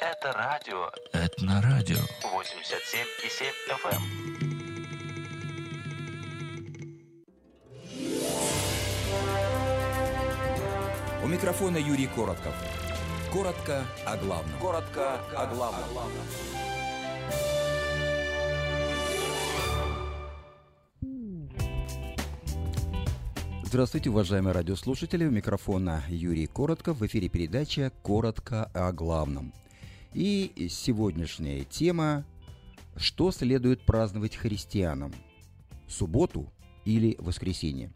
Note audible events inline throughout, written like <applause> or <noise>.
Это радио. Это на радио. 87,7 FM. У микрофона Юрий Коротков. Коротко о главном. Коротко о главном. Здравствуйте, уважаемые радиослушатели. У микрофона Юрий Коротков. В эфире передача «Коротко о главном». И сегодняшняя тема «Что следует праздновать христианам? Субботу или воскресенье?»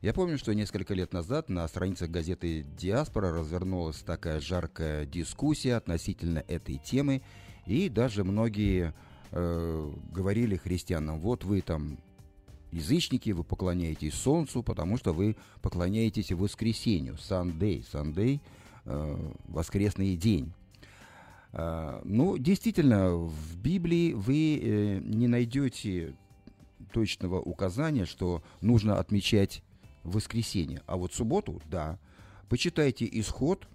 Я помню, что несколько лет назад на страницах газеты «Диаспора» развернулась такая жаркая дискуссия относительно этой темы, и даже многие э, говорили христианам, вот вы там язычники, вы поклоняетесь солнцу, потому что вы поклоняетесь воскресенью, Sunday, Sunday, э, воскресный день. Э, ну, действительно, в Библии вы э, не найдете точного указания, что нужно отмечать воскресенье. А вот субботу, да. Почитайте исход,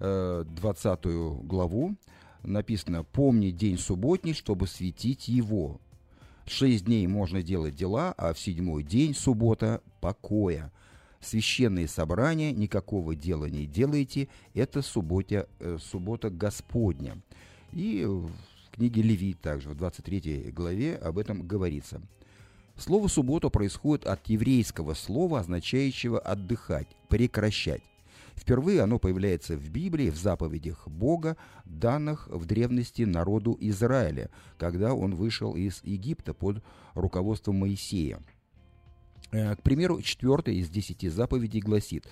э, 20 главу. Написано «Помни день субботний, чтобы светить его». Шесть дней можно делать дела, а в седьмой день, суббота, покоя. Священные собрания, никакого дела не делайте, это суббота, э, суббота Господня. И в книге Левит также, в 23 главе об этом говорится. Слово «суббота» происходит от еврейского слова, означающего «отдыхать», «прекращать». Впервые оно появляется в Библии, в заповедях Бога, данных в древности народу Израиля, когда он вышел из Египта под руководством Моисея. Э, К примеру, четвертая из десяти заповедей гласит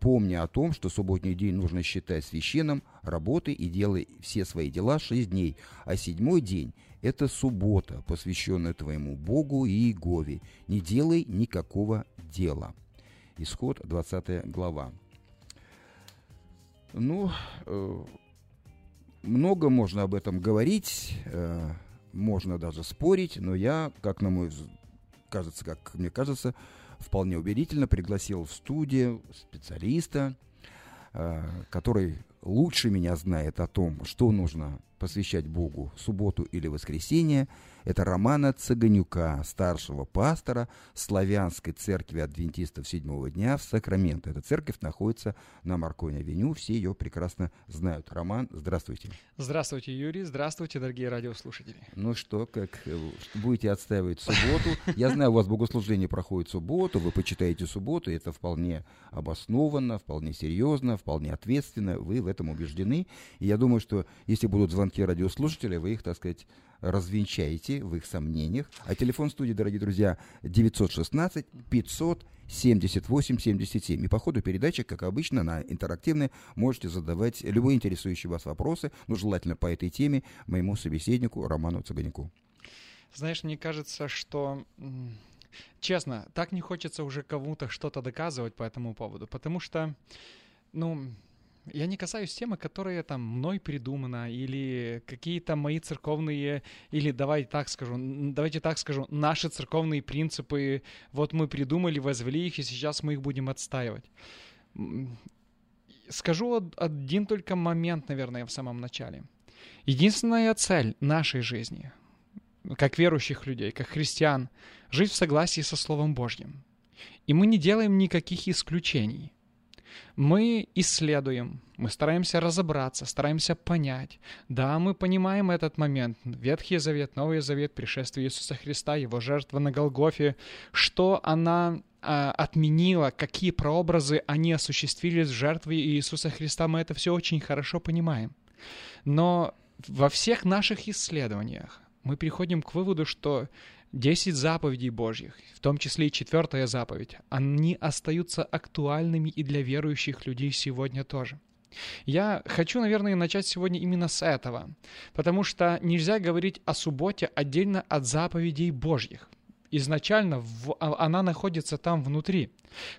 «Помни о том, что субботний день нужно считать священным, работай и делай все свои дела шесть дней, а седьмой день – это суббота, посвященная твоему Богу и Иегове. Не делай никакого дела». Исход 20 глава. Ну, э, много можно об этом говорить, э, можно даже спорить, но я, как на мой вз- кажется, как мне кажется, вполне убедительно пригласил в студию специалиста, э, который лучше меня знает о том, что нужно посвящать Богу субботу или воскресенье. Это Романа Цыганюка, старшего пастора Славянской церкви адвентистов седьмого дня в Сакраменто. Эта церковь находится на Марконе-авеню, все ее прекрасно знают. Роман, здравствуйте. Здравствуйте, Юрий. Здравствуйте, дорогие радиослушатели. Ну что, как э, будете отстаивать субботу? Я знаю, у вас богослужение проходит в субботу, вы почитаете субботу, это вполне обоснованно, вполне серьезно, вполне ответственно, вы в этом убеждены. И я думаю, что если будут звонки радиослушателей, вы их, так сказать, развенчаете в их сомнениях. А телефон студии, дорогие друзья, 916 500 78 77. И по ходу передачи, как обычно, на интерактивной можете задавать любые интересующие вас вопросы, ну, желательно по этой теме, моему собеседнику Роману Цыганяку. Знаешь, мне кажется, что... Честно, так не хочется уже кому-то что-то доказывать по этому поводу, потому что, ну, я не касаюсь темы, которая там мной придумана, или какие-то мои церковные, или давай так скажу, давайте так скажу, наши церковные принципы, вот мы придумали, возвели их, и сейчас мы их будем отстаивать. Скажу од- один только момент, наверное, в самом начале. Единственная цель нашей жизни, как верующих людей, как христиан, жить в согласии со Словом Божьим. И мы не делаем никаких исключений. Мы исследуем, мы стараемся разобраться, стараемся понять. Да, мы понимаем этот момент. Ветхий Завет, Новый Завет, пришествие Иисуса Христа, Его жертва на Голгофе, что она а, отменила, какие прообразы они осуществили с жертвой Иисуса Христа, мы это все очень хорошо понимаем. Но во всех наших исследованиях мы приходим к выводу, что 10 заповедей Божьих, в том числе и четвертая заповедь, они остаются актуальными и для верующих людей сегодня тоже. Я хочу, наверное, начать сегодня именно с этого, потому что нельзя говорить о субботе отдельно от заповедей Божьих. Изначально в- а- она находится там внутри.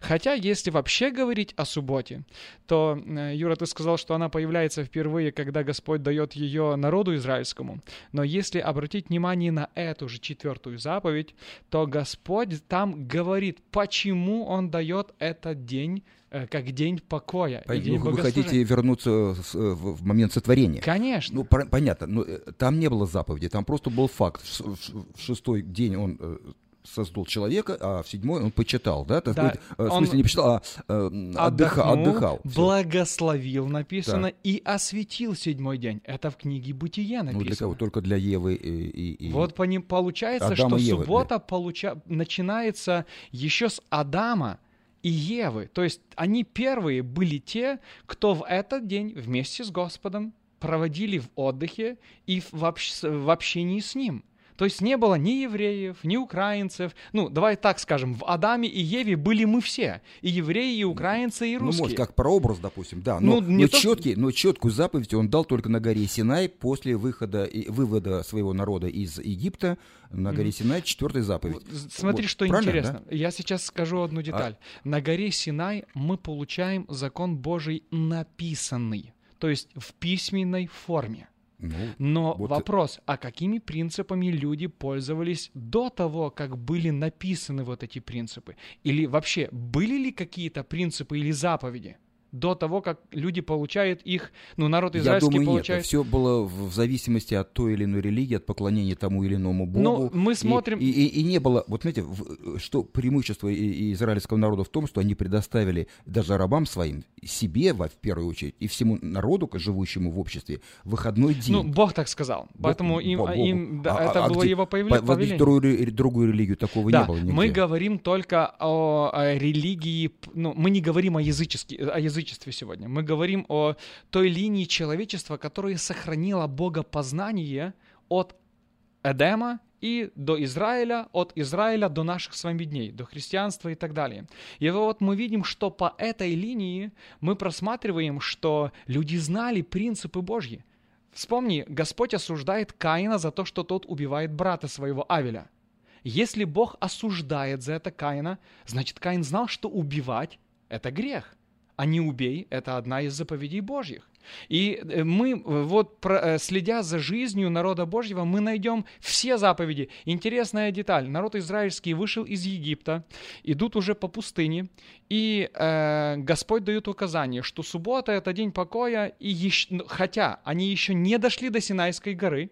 Хотя, если вообще говорить о субботе, то, э, Юра, ты сказал, что она появляется впервые, когда Господь дает ее народу израильскому. Но если обратить внимание на эту же четвертую заповедь, то Господь там говорит, почему Он дает этот день э, как день покоя. По- день ну, вы хотите вернуться э, в в момент сотворения? Конечно. Ну, пор- понятно, но там не было заповеди, там просто был факт. В, в в шестой день он создал человека, а в седьмой он почитал, да? Так Да, сказать, э, в он смысле не почитал, а э, отдыхал. Всё. благословил, написано, и осветил седьмой день. Это в книге Бытие написано. Ну, для кого? Только для Евы и... и- и- Вот по ним получается, Адама что Евы, суббота получа... начинается еще с Адама и Евы. То есть они первые были те, кто в этот день вместе с Господом проводили в отдыхе и в, общ- в общении с Ним. То есть не было ни евреев, ни украинцев. Ну, давай так скажем, в Адаме и Еве были мы все. И евреи, и украинцы, и Ну, русские. может, как прообраз, допустим, да. Но, Ну, не но, то, четкий, но четкую заповедь он дал только на горе Синай после выхода и вывода своего народа из Египта на горе Синай четвертая заповедь. Смотри, Вот, что правильно, интересно. да? Я сейчас скажу одну деталь. На горе Синай мы получаем закон Божий написанный, то есть в письменной форме. Ну, Но Вот- вопрос, а какими принципами люди пользовались до того, как были написаны вот эти принципы? Или вообще были ли какие-то принципы или заповеди до того, как люди получают их, ну, народ Я израильский думаю, нет. получает... Все было в зависимости от той или иной религии, от поклонения тому или иному богу. Ну, мы смотрим- И, и- и не было, вот знаете, что преимущество израильского народа в том, что они предоставили даже рабам своим, себе в первую очередь, и всему народу, живущему в обществе, выходной день. Ну, Бог так сказал. Поэтому им, Богу. им да, А- это а было где- его по- появле- в другую, другую религию такого Да, не было нигде. мы говорим только о, о религии, ну, мы не говорим о, языческе- о язычестве сегодня, мы говорим о той линии человечества, которая сохранила богопознание от Эдема и до Израиля, от Израиля до наших с вами дней, до христианства и так далее. И вот мы видим, что по этой линии мы просматриваем, что люди знали принципы Божьи. Вспомни, Господь осуждает Каина за то, что тот убивает брата своего Авеля. Если Бог осуждает за это Каина, значит Каин знал, что убивать – это грех, а не убей – это одна из заповедей Божьих. И э, мы, э, вот э, следя за жизнью народа Божьего, мы найдем все заповеди. Интересная деталь. Народ израильский вышел из Египта, идут уже по пустыне, и э, Господь дает указание, что суббота – это день покоя, и ещ- ну, хотя они еще не дошли до Синайской горы,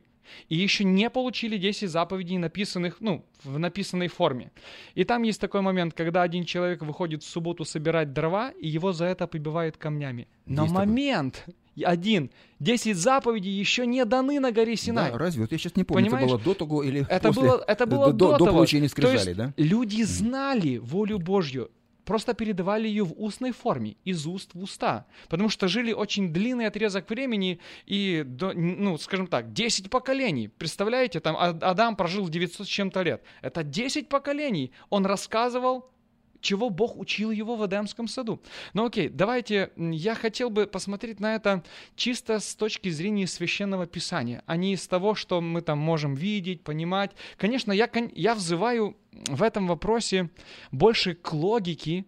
и еще не получили 10 заповедей, написанных, ну, в написанной форме. И там есть такой момент, когда один человек выходит в субботу собирать дрова, и его за это побивают камнями. Но Есть такой. момент один, 10 заповедей еще не даны на горе Синай. Да, разве? Вот я сейчас не помню, Понимаешь? это было до того или Это после, было, это было до, до, до того. получения То скрижали, есть да? Люди знали волю Божью, просто передавали ее в устной форме, из уст в уста. Потому что жили очень длинный отрезок времени и, ну, скажем так, 10 поколений. Представляете, там Адам прожил 900 с чем-то лет. Это 10 поколений. Он рассказывал чего Бог учил его в Эдемском саду. Ну окей, давайте, я хотел бы посмотреть на это чисто с точки зрения священного писания, а не из того, что мы там можем видеть, понимать. Конечно, я, я взываю в этом вопросе больше к логике,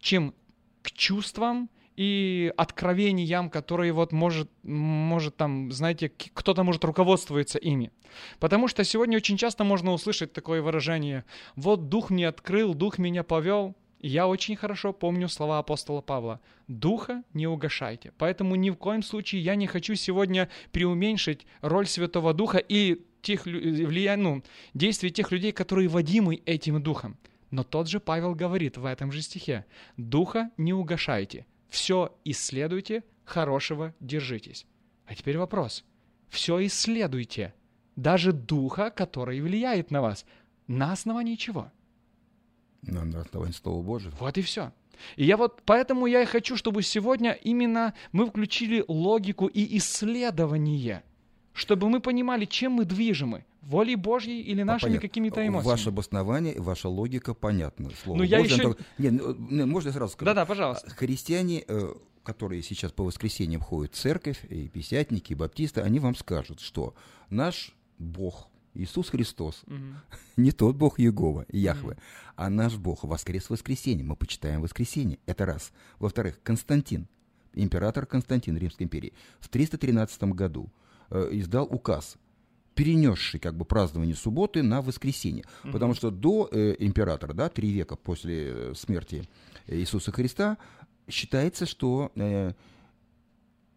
чем к чувствам и откровениям, которые вот может, может там, знаете, кто-то может руководствоваться ими. Потому что сегодня очень часто можно услышать такое выражение «Вот дух мне открыл, дух меня повел». Я очень хорошо помню слова апостола Павла. «Духа не угошайте». Поэтому ни в коем случае я не хочу сегодня преуменьшить роль Святого Духа и тех, влия- ну, действий тех людей, которые водимы этим Духом. Но тот же Павел говорит в этом же стихе «Духа не угошайте, все исследуйте, хорошего держитесь». А теперь вопрос. Все исследуйте, даже Духа, который влияет на вас. На основании чего? На, основании Слова Божьего. Вот и все. И я вот поэтому я и хочу, чтобы сегодня именно мы включили логику и исследование, чтобы мы понимали, чем мы движимы, волей Божьей или нашими Понятно. какими-то эмоциями. Ваше обоснование, ваша логика понятна. Слово Ну, я еще- только- Не, ну, ну, можно сразу скажу? Да-да, пожалуйста. Христиане, э, которые сейчас по воскресеньям ходят в церковь, и писятники, и баптисты, они вам скажут, что наш Бог, Иисус Христос, Мгм. <laughs> не тот Бог Иегова, Яхве, а наш Бог воскрес в воскресенье. Мы почитаем воскресенье. Это раз. Во-вторых, Константин, император Константин Римской империи, в 313 году э, издал указ, перенесший как бы празднование субботы на воскресенье. Потому что до э, императора, да, три века после э, смерти Иисуса Христа, считается, что э,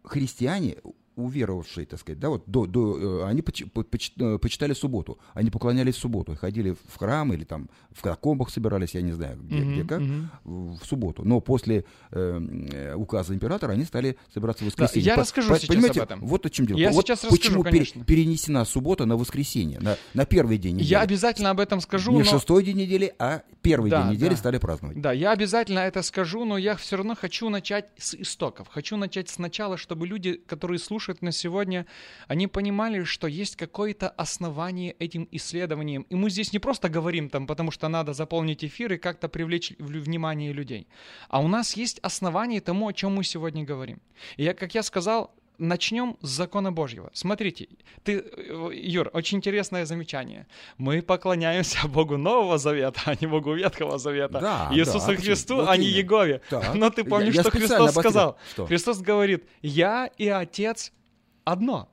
христиане, уверовавшие, так сказать, да, вот до, до, э, они поч- по- поч- э, почитали субботу, они поклонялись в субботу, ходили в храм или там в катакомбах собирались, я не знаю, где, Мгм, где как, мгм. в субботу. Но после э, э, указа императора они стали собираться в воскресенье. я расскажу сейчас понимаете, об этом. Вот о чем дело. Я вот сейчас расскажу, почему пере- конечно. перенесена суббота на воскресенье, на, на первый день недели. Я обязательно об этом скажу, Не но... шестой день недели, а первый Да, день недели да. стали праздновать. Да, я обязательно это скажу, но я все равно хочу начать с истоков. Хочу начать сначала, чтобы люди, которые слушают нас сегодня, они понимали, что есть какое-то основание этим исследованиям. И мы здесь не просто говорим там, потому что надо заполнить эфир и как-то привлечь внимание людей. А у нас есть основание тому, о чем мы сегодня говорим. И я, как я сказал, Начнем с закона Божьего. Смотрите, ты, э, Юр, очень интересное замечание. Мы поклоняемся <laughs> Богу Нового Завета, а не Богу Ветхого Завета. Да, Иисусу да, Христу, вот а не. Егове. Так. <laughs> Но ты помнишь, Я- я что Христос сказал? Что? Христос говорит, я и Отец одно.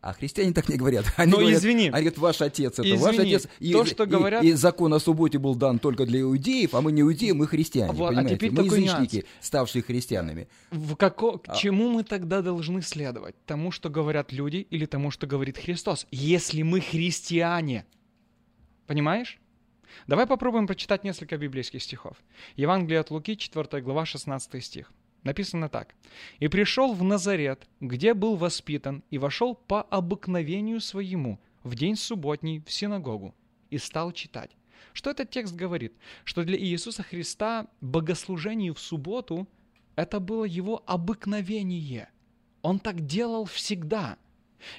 А христиане так не говорят. <laughs> Они Ну, говорят, извини. Они говорят, ваш отец это ваш Извини. отец. И, То, что и- говорят- и закон о субботе был дан только для иудеев, а мы не иудеи, мы христиане. Вот, а понимаете? теперь мы язычники, ставшие христианами. В како... А К чему мы тогда должны следовать? Тому, что говорят люди, или тому, что говорит Христос? Если мы христиане. Понимаешь? Давай попробуем прочитать несколько библейских стихов. Евангелие от Луки, 4 глава, 16 стих. Написано так. «И пришел в Назарет, где был воспитан, и вошел по обыкновению своему в день субботний в синагогу, и стал читать». Что этот текст говорит? Что для Иисуса Христа богослужение в субботу – это было его обыкновение. Он так делал всегда.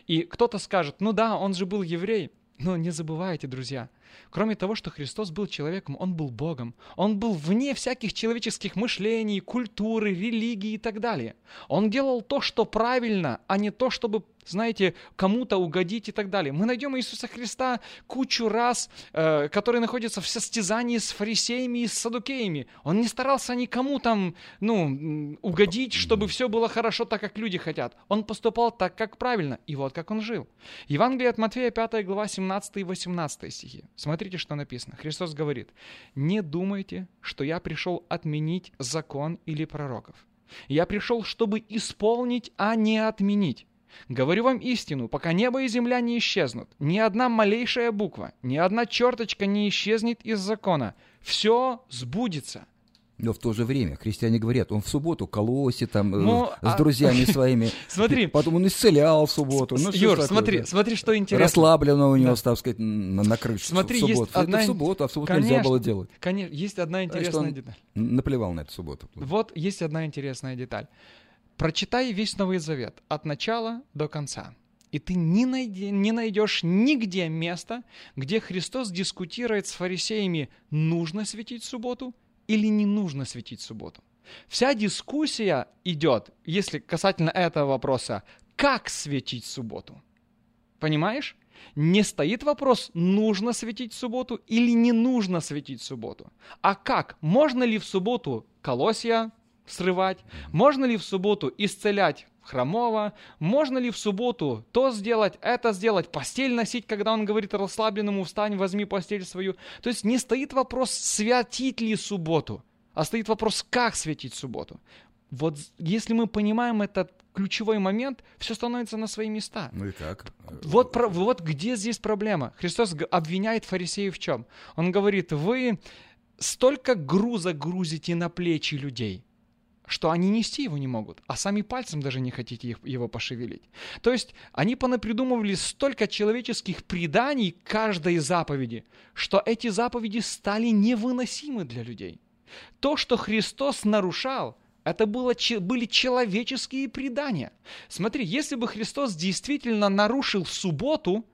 И кто-то скажет, ну да, он же был еврей. Но не забывайте, друзья, кроме того, что Христос был человеком, он был Богом. Он был вне всяких человеческих мышлений, культуры, религии и так далее. Он делал то, что правильно, а не то, чтобы, знаете, кому-то угодить и так далее. Мы найдем Иисуса Христа кучу раз, э, который находится в состязании с фарисеями и с садукеями. Он не старался никому там, ну, угодить, чтобы все было хорошо так, как люди хотят. Он поступал так, как правильно. И вот как он жил. Евангелие от Матфея, 5 глава, 17 и 18 стихи. Смотрите, что написано. Христос говорит, «Не думайте, что я пришел отменить закон или пророков. Я пришел, чтобы исполнить, а не отменить. Говорю вам истину, пока небо и земля не исчезнут, ни одна малейшая буква, ни одна черточка не исчезнет из закона. Все сбудется». Но в то же время христиане говорят, он в субботу колосе там э, Ну, с а- друзьями <laughs> своими. Смотри. Потом он исцелял в субботу. Ну, Юр, такое, смотри, да? смотри, что интересно. Расслабленно у него, Да. так сказать, на, на крыше Смотри, в субботу. есть Это одна- в субботу, а в субботу нельзя Конечно. было делать. Конечно, есть одна интересная он деталь. наплевал на эту субботу. Вот есть одна интересная деталь. Прочитай весь Новый Завет от начала до конца. И ты не, найди- не найдешь нигде места, где Христос дискутирует с фарисеями, нужно светить субботу или не нужно светить субботу. Вся дискуссия идет, если касательно этого вопроса, как светить субботу. Понимаешь? Не стоит вопрос, нужно светить субботу или не нужно светить субботу. А как? Можно ли в субботу колосья срывать? Можно ли в субботу исцелять хромого? Можно ли в субботу то сделать, это сделать, постель носить, когда он говорит расслабленному «встань, возьми постель свою». То есть не стоит вопрос, святить ли субботу, а стоит вопрос, как светить субботу. Вот если мы понимаем этот ключевой момент, все становится на свои места. Ну и как? Вот, про- вот где здесь проблема. Христос обвиняет фарисеев в чем? Он говорит, вы столько груза грузите на плечи людей, что они нести его не могут, а сами пальцем даже не хотите его пошевелить. То есть они понапридумывали столько человеческих преданий каждой заповеди, что эти заповеди стали невыносимы для людей. То, что Христос нарушал, это было, были человеческие предания. Смотри, если бы Христос действительно нарушил субботу,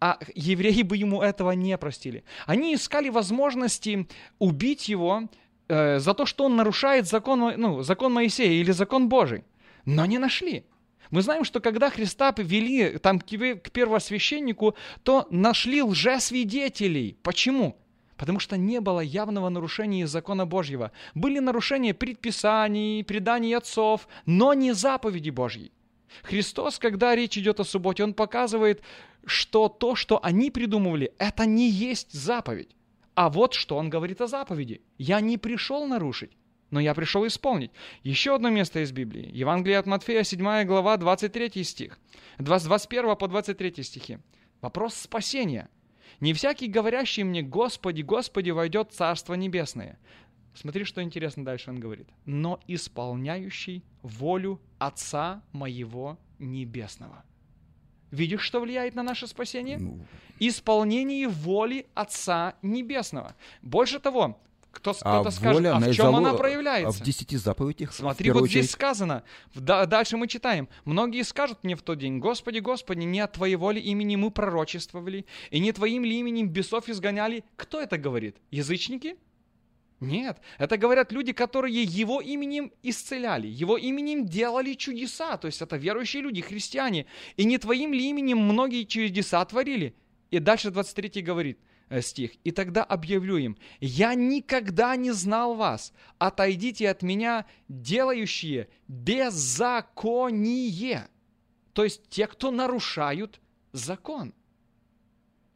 а евреи бы ему этого не простили. Они искали возможности убить его э, за то, что он нарушает закон, ну, закон Моисея или закон Божий, но не нашли. Мы знаем, что когда Христа вели там, к первосвященнику, то нашли лжесвидетелей. Почему? Потому что не было явного нарушения закона Божьего. Были нарушения предписаний, преданий отцов, но не заповеди Божьей. Христос, когда речь идет о субботе, Он показывает, что то, что они придумывали, это не есть заповедь. А вот что Он говорит о заповеди. «Я не пришел нарушить, но я пришел исполнить». Еще одно место из Библии. Евангелие от Матфея, 7 глава, 23 стих. 21 по 23 стихи. Вопрос спасения – не всякий, говорящий мне, Господи, Господи, войдет в Царство Небесное. Смотри, что интересно дальше он говорит. Но исполняющий волю Отца моего Небесного. Видишь, что влияет на наше спасение? Ну. Исполнение воли Отца Небесного. Больше того, кто, а кто-то скажет, воля, а в чем она проявляется? А в десяти заповедях. Смотри, вот очередь. здесь сказано. Дальше мы читаем. Многие скажут мне в тот день, Господи, Господи, не от Твоего ли имени мы пророчествовали, и не Твоим ли именем бесов изгоняли? Кто это говорит? Язычники? Нет, это говорят люди, которые его именем исцеляли, его именем делали чудеса, то есть это верующие люди, христиане. И не твоим ли именем многие чудеса творили? И дальше 23 говорит, Э, стих. «И тогда объявлю им, я никогда не знал вас, отойдите от меня, делающие беззаконие». То есть те, кто нарушают закон.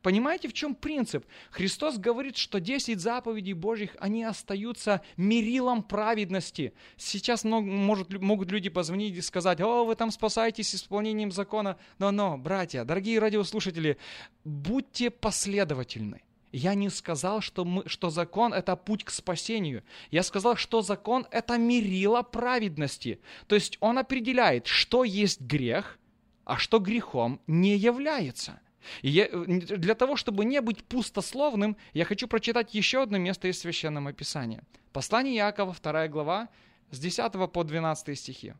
Понимаете, в чем принцип? Христос говорит, что 10 заповедей Божьих, они остаются мерилом праведности. Сейчас много, могут люди позвонить и сказать, о, вы там спасаетесь исполнением закона. Но-но, братья, дорогие радиослушатели, будьте последовательны. Я не сказал, что, мы, что закон – это путь к спасению. Я сказал, что закон – это мерило праведности. То есть он определяет, что есть грех, а что грехом не является – я, для того, чтобы не быть пустословным, я хочу прочитать еще одно место из Священного Писания. Послание Иакова, 2 глава, с 10 по 12 стихи.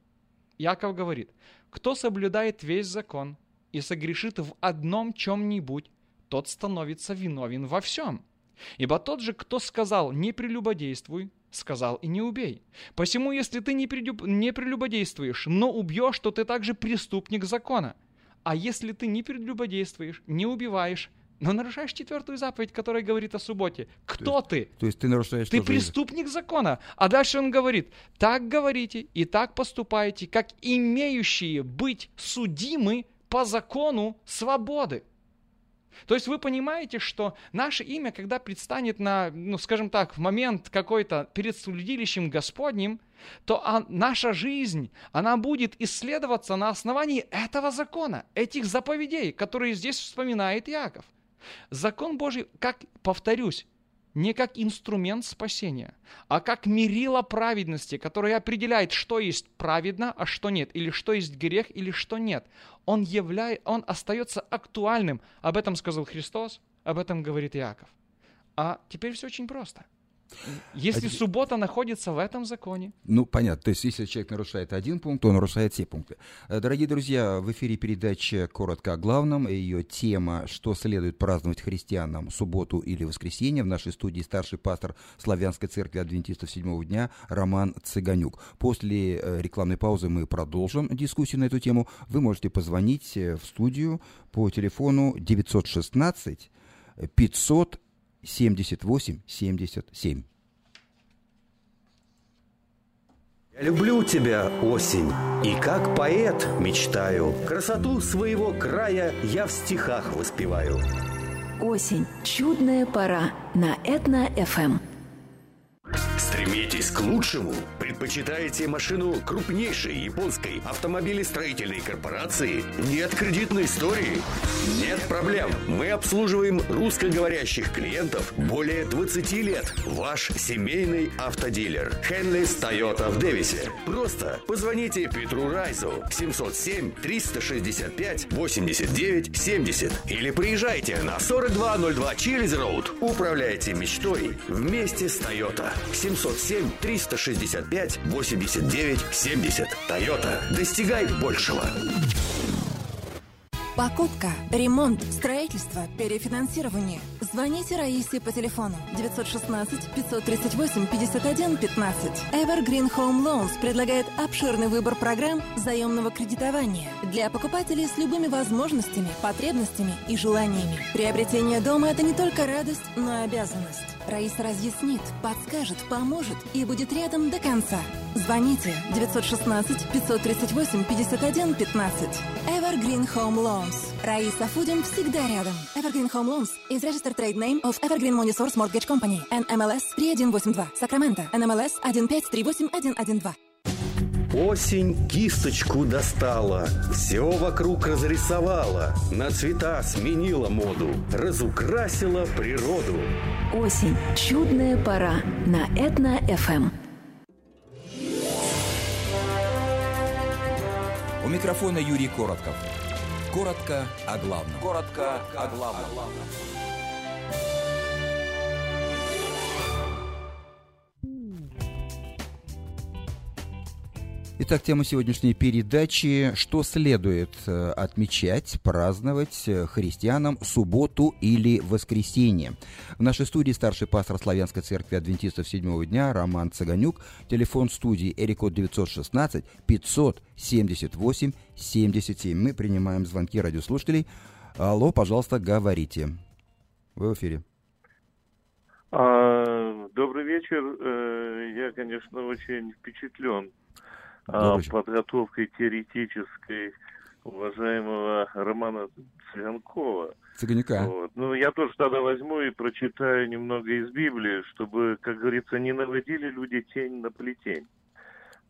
Иаков говорит, «Кто соблюдает весь закон и согрешит в одном чем-нибудь, тот становится виновен во всем. Ибо тот же, кто сказал «не прелюбодействуй», сказал и не убей. Посему, если ты не, прелюб... не прелюбодействуешь, но убьешь, то ты также преступник закона. А если ты не прелюбодействуешь, не убиваешь, но нарушаешь четвертую заповедь, которая говорит о субботе. Кто то есть, ты? То есть ты нарушаешь Ты преступник же... закона. А дальше он говорит, так говорите и так поступаете, как имеющие быть судимы по закону свободы. То есть вы понимаете, что наше имя, когда предстанет на, ну, скажем так, в момент какой-то перед судилищем Господним, то а, наша жизнь, она будет исследоваться на основании этого закона, этих заповедей, которые здесь вспоминает Иаков. Закон Божий, как, повторюсь, не как инструмент спасения, а как мерило праведности, которое определяет, что есть праведно, а что нет, или что есть грех, или что нет. Он, являет, он остается актуальным. Об этом сказал Христос, об этом говорит Иаков. А теперь все очень просто – если а суббота находится в этом законе. Ну, понятно. То есть, если человек нарушает один пункт, то нарушает все пункты. Э, дорогие друзья, в эфире передача «Коротко о главном». Ее тема «Что следует праздновать христианам субботу или воскресенье?» В нашей студии старший пастор Славянской церкви адвентистов седьмого дня Роман Цыганюк. После э, рекламной паузы мы продолжим дискуссию на эту тему. Вы можете позвонить э, в студию по телефону 916 500 78 77. Я люблю тебя, осень, и как поэт мечтаю. Красоту своего края я в стихах воспеваю. Осень. Чудная пора на Этно-ФМ. Стремитесь к лучшему? Предпочитаете машину крупнейшей японской автомобилестроительной корпорации? Нет кредитной истории? Нет проблем. Мы обслуживаем русскоговорящих клиентов более 20 лет. Ваш семейный автодилер. Хенлис Тойота в Дэвисе. Просто позвоните Петру Райзу 707 365 89 70 или приезжайте на 4202 Чилиз Роуд. Управляйте мечтой вместе с Тойота. 707 365 89 70. Тойота. Достигай большего. Покупка, ремонт, строительство, перефинансирование. Звоните Раисе по телефону 916 538 51 15. Evergreen Home Loans предлагает обширный выбор программ заемного кредитования для покупателей с любыми возможностями, потребностями и желаниями. Приобретение дома – это не только радость, но и обязанность. Раиса разъяснит, подскажет, поможет и будет рядом до конца. Звоните 916 538 51 15. Evergreen Home Loans. Раиса Фудин всегда рядом. Evergreen Home Loans is registered trade name of Evergreen Money Source Mortgage Company. NMLS 3182. Сакраменто. NMLS 1538112. Осень кисточку достала, все вокруг разрисовала, на цвета сменила моду, разукрасила природу. Осень. Чудная пора на Этно-ФМ. У микрофона Юрий Коротков. Коротко о главном. Коротко о главном. Итак, тема сегодняшней передачи «Что следует э, отмечать, праздновать э, христианам субботу или воскресенье?» В нашей студии старший пастор Славянской церкви адвентистов седьмого дня Роман Цыганюк, телефон студии Эрикод 916 578 77. Мы принимаем звонки радиослушателей. Алло, пожалуйста, говорите. Вы в эфире. А, добрый вечер. Э, Я, конечно, очень впечатлен. Подготовкой теоретической уважаемого Романа Цыганкова. Цыганюка. Вот. Ну, я тоже тогда возьму и прочитаю немного из Библии, чтобы, как говорится, не наводили люди тень на плетень.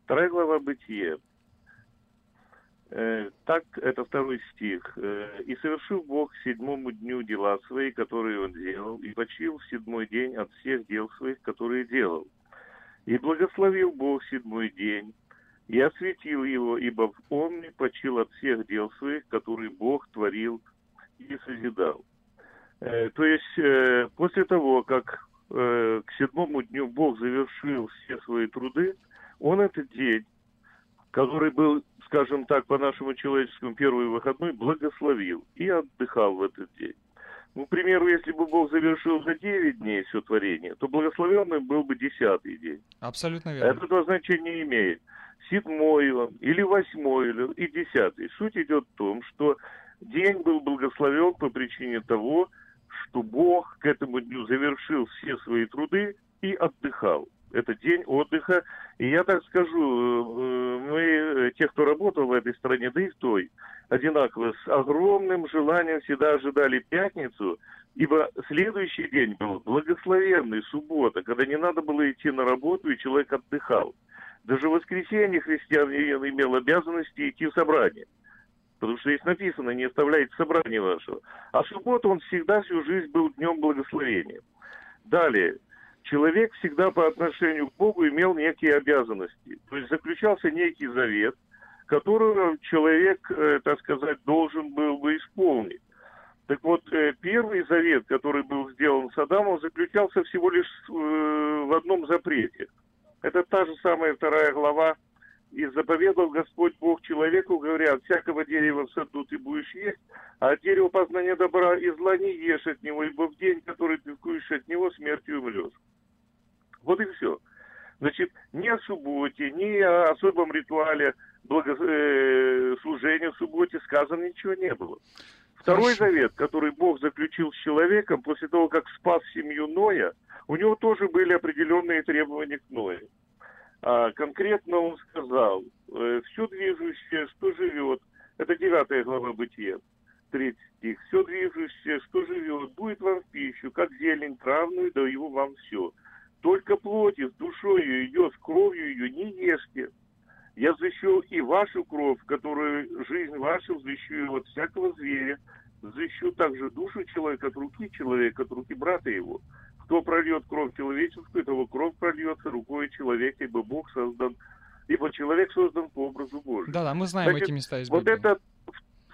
Вторая глава Бытие. Э, так, это второй стих. Э, «И совершил Бог к седьмому дню дела свои, которые Он делал, и почил в седьмой день от всех дел своих, которые делал. И благословил Бог седьмой день, и осветил его, ибо он не почил от всех дел своих, которые Бог творил и созидал». Э, То есть, э, после того, как э, к седьмому дню Бог завершил все свои труды, Он этот день который был, скажем так, по нашему человеческому первый выходной, благословил и отдыхал в этот день. Ну, к примеру, если бы Бог завершил за 9 дней все творение, то благословенным был бы десятый день. Абсолютно верно. Это значения не имеет. Седьмой или восьмой, или и десятый. Суть идет в том, что день был благословен по причине того, что Бог к этому дню завершил все свои труды и отдыхал. Это день отдыха. И я так скажу, э, мы, э, те, кто работал в этой стране, да и в той, одинаково, с огромным желанием всегда ожидали пятницу, ибо следующий день был благословенный, суббота, когда не надо было идти на работу, и человек отдыхал. Даже в воскресенье христианин имел обязанности идти в собрание. Потому что здесь написано, не оставляйте собрание вашего. А суббота он всегда всю жизнь был днем благословения. Далее, человек всегда по отношению к Богу имел некие обязанности. То есть заключался некий завет, который человек, э, так сказать, должен был бы исполнить. Так вот, э, первый завет, который был сделан с Адамом, заключался всего лишь э, в одном запрете. Это та же самая вторая глава. «И заповедал Господь Бог человеку, говоря, от всякого дерева в саду ты будешь есть, а от дерева познания добра и зла не ешь от него, ибо в день, который ты вкусишь от него, смертью умрешь». Вот и все. Значит, ни о субботе, ни о особом ритуале благо... э, в субботе сказано ничего не было. Второй Хорошо. завет, который Бог заключил с человеком после того, как спас семью Ноя, у него тоже были определенные требования к Ною. А конкретно он сказал, э, все движущее, что живет, это девятая глава Бытия, третий стих, все движущее, что живет, будет вам в пищу, как зелень травную, даю вам все. Только плоти с душой ее с кровью ее не ешьте. Я защищу и вашу кровь, которую жизнь вашу защищу ее от всякого зверя, защищу также душу человека от руки человека, от руки брата его. Кто прольет кровь человеческую, того кровь прольется рукой человека, ибо Бог создан, ибо человек создан по образу Божию. Да-да, мы знаем Значит, эти места из Вот Библии. это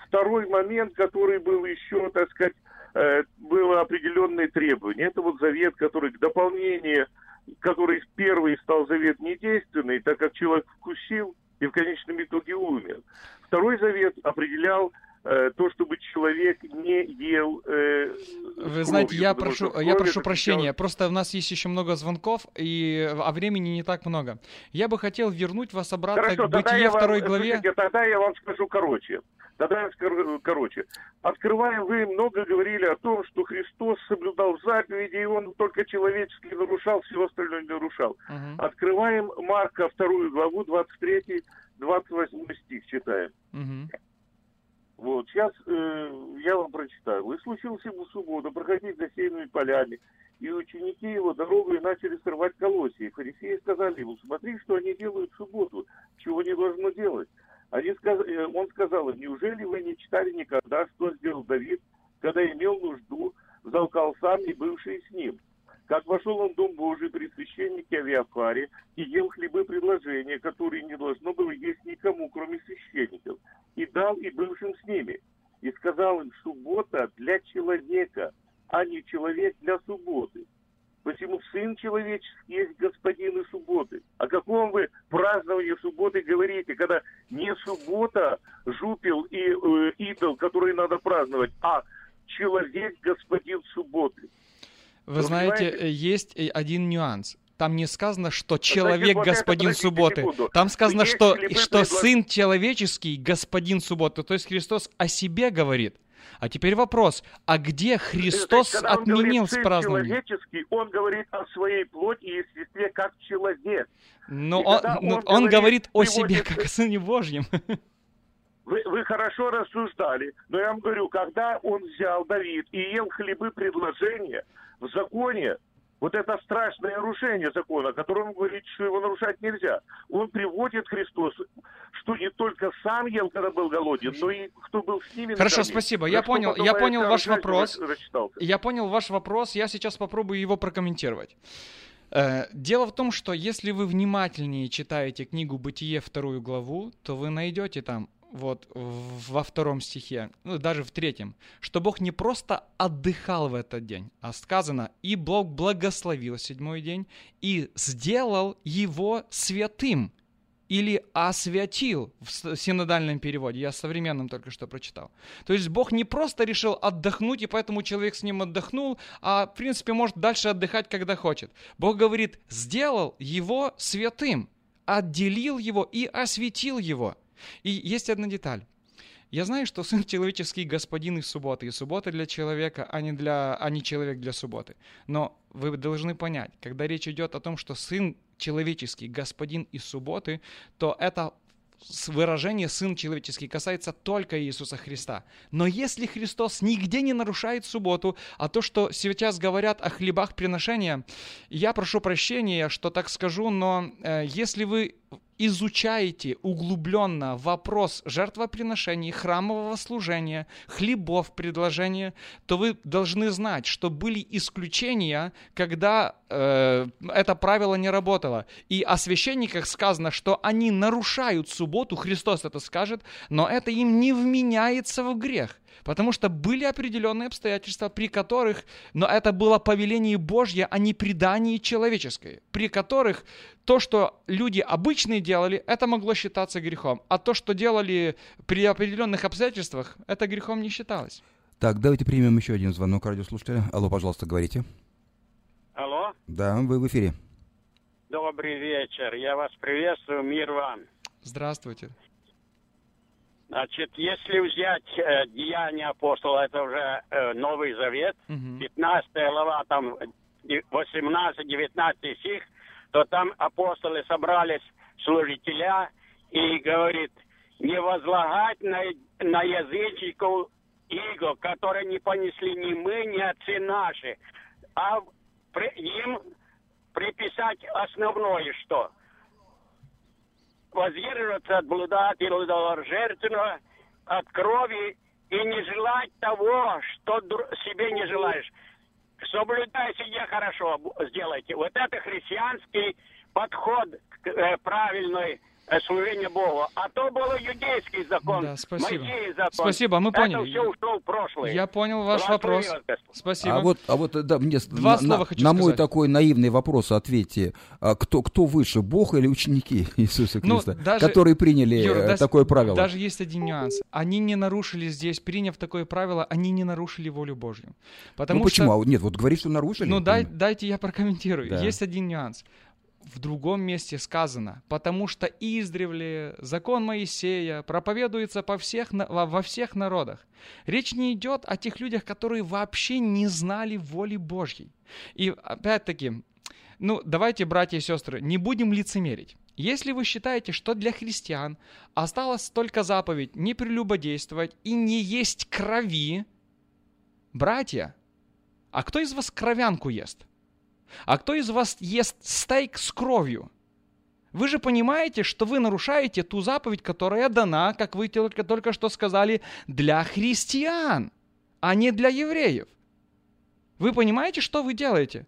второй момент, который был еще, так сказать, э, было определенные требования. Это вот завет, который к дополнению, который первый стал завет недейственный, так как человек вкусил и в конечном итоге умер. Второй завет определял то, чтобы человек не ел. Э, Вы знаете, я прошу, я прошу прощения. Просто у нас есть еще много звонков, и а времени не так много. Я бы хотел вернуть вас обратно Хорошо, к бытие вам, второй главе. Слушайте, тогда я вам скажу короче. Тогда я скажу короче. Открываем, вы много говорили о том, что Христос соблюдал заповеди, и он только человечески нарушал, все остальное не нарушал. Мгм. Открываем Марка вторую главу, 23 28 стих читаем. Мгм. Вот, сейчас э, я вам прочитаю. «И случился ему субботу проходить засеянными полями, и ученики его дорогой начали срывать колосья. И фарисеи сказали ему, смотри, что они делают в субботу, чего не должно делать. Они сказ... э, Он сказал им, неужели вы не читали никогда, что сделал Давид, когда имел нужду, взалкал сам и бывший с ним? Как вошел он в Дом Божий при священнике Авиафаре и ел хлебы предложения, которые не должно было есть никому, кроме священников, и дал и бывшим с ними. И сказал им, суббота для человека, а не человек для субботы. Посему Сын Человеческий есть Господин и субботы. О каком вы праздновании субботы говорите, когда не суббота, жупел и э, идол, который надо праздновать, а человек Господин субботы. Вы знаете, понимаете? э, есть э, один нюанс. Там не сказано, что Значит, человек вот это, господин подождите субботы. Там сказано, Есть что, что сын человеческий господин субботы. То есть Христос о себе говорит. А теперь вопрос, а где Христос есть, когда он отменил говорит, с «Сын празднованием? человеческий, он говорит о своей плоти и естестве как человек. Но И он, он он говорит, говорит о себе как о сыне Божьем. <laughs> Вы, вы хорошо рассуждали, но я вам говорю, когда он взял Давид и ел хлебы предложения в законе, вот это страшное нарушение закона, о котором он говорит, что его нарушать нельзя. Он приводит Христос, что не только сам ел, когда был голоден, но и кто был с ними. Хорошо, спасибо. Я понял- я понял ваш вопрос. Я понял ваш вопрос, я сейчас попробую его прокомментировать. Э, Дело в том, что если вы внимательнее читаете книгу «Бытие» вторую главу, то вы найдете там вот во втором стихе, ну даже в третьем, что Бог не просто отдыхал в этот день, а сказано, и Бог благословил седьмой день и сделал его святым или освятил в синодальном переводе. Я современным только что прочитал. То есть Бог не просто решил отдохнуть, и поэтому человек с ним отдохнул, а в принципе может дальше отдыхать, когда хочет. Бог говорит, сделал его святым, отделил его и осветил его. И есть одна деталь. Я знаю, что Сын Человеческий господин из субботы, и суббота для человека, а не, для, а не человек для субботы. Но вы должны понять, когда речь идет о том, что Сын Человеческий господин из субботы, то это выражение «сын человеческий» касается только Иисуса Христа. Но если Христос нигде не нарушает субботу, а то, что сейчас говорят о хлебах приношения, я прошу прощения, что так скажу, но э, если вы изучаете углубленно вопрос жертвоприношений, храмового служения, хлебов предложения, то вы должны знать, что были исключения, когда э, это правило не работало. И о священниках сказано, что они нарушают субботу, Христос это скажет, но это им не вменяется в грех. Потому что были определенные обстоятельства, при которых, но это было повеление Божье, а не предание человеческое, при которых то, что люди обычные делали, это могло считаться грехом, а то, что делали при определенных обстоятельствах, это грехом не считалось. Так, давайте примем еще один звонок радиослушателя. Алло, пожалуйста, говорите. Алло, Да, вы в эфире. добрый вечер. Я вас приветствую, мир вам. Здравствуйте. Значит, если взять э, Деяния апостола, это уже э, Новый Завет, Мгм. 15 глава, там 18-19 стих, то там апостолы собрались, служителя, и говорит, не возлагать на, на язычников иго, которые не понесли ни мы, ни отцы наши, а при- им приписать основное, что воздерживаться от блуда, от идоложертвенного, от крови и не желать того, что себе не желаешь. Соблюдай себе хорошо, сделайте. Вот это христианский подход э, правильный служение Богу. А то был иудейский закон, Да, спасибо. Закон. Спасибо, мы Это поняли. все ушло в прошлое. Я понял ваш вопрос. Спасибо. А вот, а вот, да, мне Два на, слова на- хочу на мой сказать. такой наивный вопрос ответьте, а кто, кто выше, Бог или ученики <laughs> Иисуса Ну, Христа, даже- которые приняли Юра, э, дас- такое правило? Даже есть один нюанс. Они не нарушили здесь, приняв такое правило, они не нарушили волю Божью. Потому ну почему? что... А, Нет, вот говорит, что нарушили. Ну дай, дайте я прокомментирую. Да. Есть один нюанс. В другом месте сказано, потому что издревле закон Моисея проповедуется по всех, во всех народах. Речь не идет о тех людях, которые вообще не знали воли Божьей. И опять-таки, ну давайте, братья и сестры, не будем лицемерить. Если вы считаете, что для христиан осталась только заповедь не прелюбодействовать и не есть крови, братья, а кто из вас кровянку ест? А кто из вас ест стейк с кровью? Вы же понимаете, что вы нарушаете ту заповедь, которая дана, как вы только, только что сказали, для христиан, а не для евреев. Вы понимаете, что вы делаете?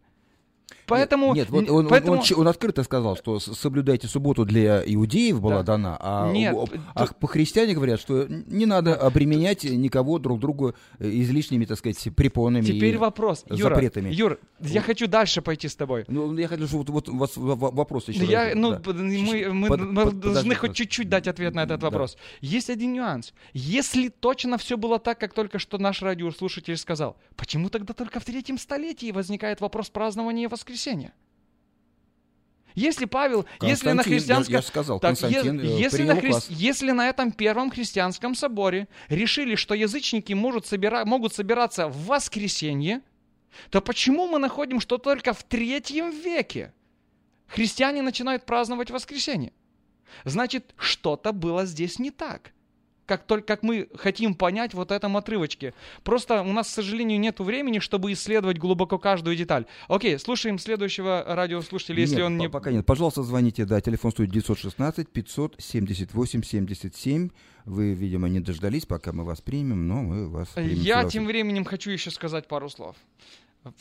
Поэтому... Нет, вот он, он- поэтому- он ч- он открыто сказал, что соблюдайте субботу для иудеев была Да. дана, а, Нет, у- а тут- по-христиане говорят, что не надо обременять никого друг другу э, излишними, так сказать, препонами. Теперь и вопрос. Юра, запретами. Юр, я хочу дальше пойти с тобой. Ну, я хочу, чтобы вот, вот у вас в- в- вопрос еще. Я, раз- ну, да. мы, мы- Под- мы под- должны подожди, хоть чуть-чуть дать ответ на этот Да. вопрос. Есть один нюанс. Если точно все было так, как только что наш радиослушатель сказал, почему тогда только в третьем столетии возникает вопрос празднования воскресенья? Если Павел, если на христианском... я сказал, Так, е- э, если, на хри- если на этом первом христианском соборе решили, что язычники может собира- могут собираться в воскресенье, то почему мы находим, что только в третьем веке христиане начинают праздновать воскресенье? Значит, что-то было здесь не так. Как только как мы хотим понять вот этом отрывочке. Просто у нас, к сожалению, нет времени, чтобы исследовать глубоко каждую деталь. Окей, слушаем следующего радиослушателя, если Нет, он не... Пока нет. Пожалуйста, звоните, да, телефон стоит 916 578 77. Вы, видимо, не дождались, пока мы вас примем, но мы вас примем. Я тем временем хочу еще сказать пару слов.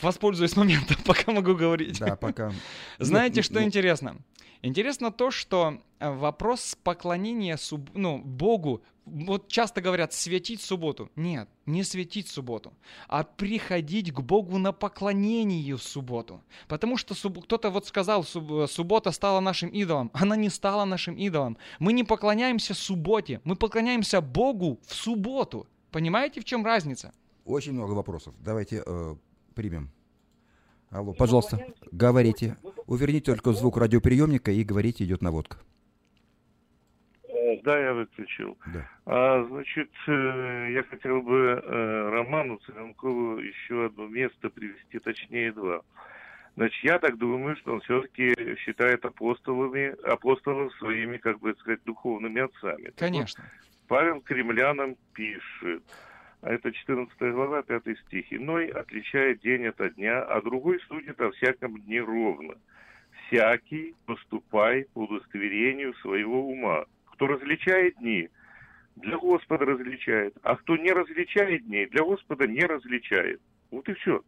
Воспользуюсь моментом, <laughs> пока могу говорить. Да, пока. Знаете, Нет, что ну, интересно? Интересно то, что вопрос поклонения суб- ну, Богу, вот часто говорят светить субботу. Нет, не светить субботу, а приходить к Богу на поклонение в субботу. Потому что суб- кто-то вот сказал, суб- э, суббота стала нашим идолом. Она не стала нашим идолом. Мы не поклоняемся субботе, мы поклоняемся Богу в субботу. Понимаете, в чем разница? Очень много вопросов. Давайте э, примем. Алло, пожалуйста, говорите. Уверните только звук радиоприемника и говорите, идет наводка. Да, я выключил. Да. А, значит, э, я хотел бы э, Роману Цыганкову еще одно место привести, точнее два. Значит, я так думаю, что он все-таки считает апостолами, апостолов своими, как бы сказать, духовными отцами. Конечно. Павел Кремлянам пишет, а это 14 глава, 5 стих. «Иной отличает день от дня, а другой судит о всяком дне ровно. Всякий поступай по удостоверению своего ума. Кто различает дни, для Господа различает, а кто не различает дней, для Господа не различает». Вот и все.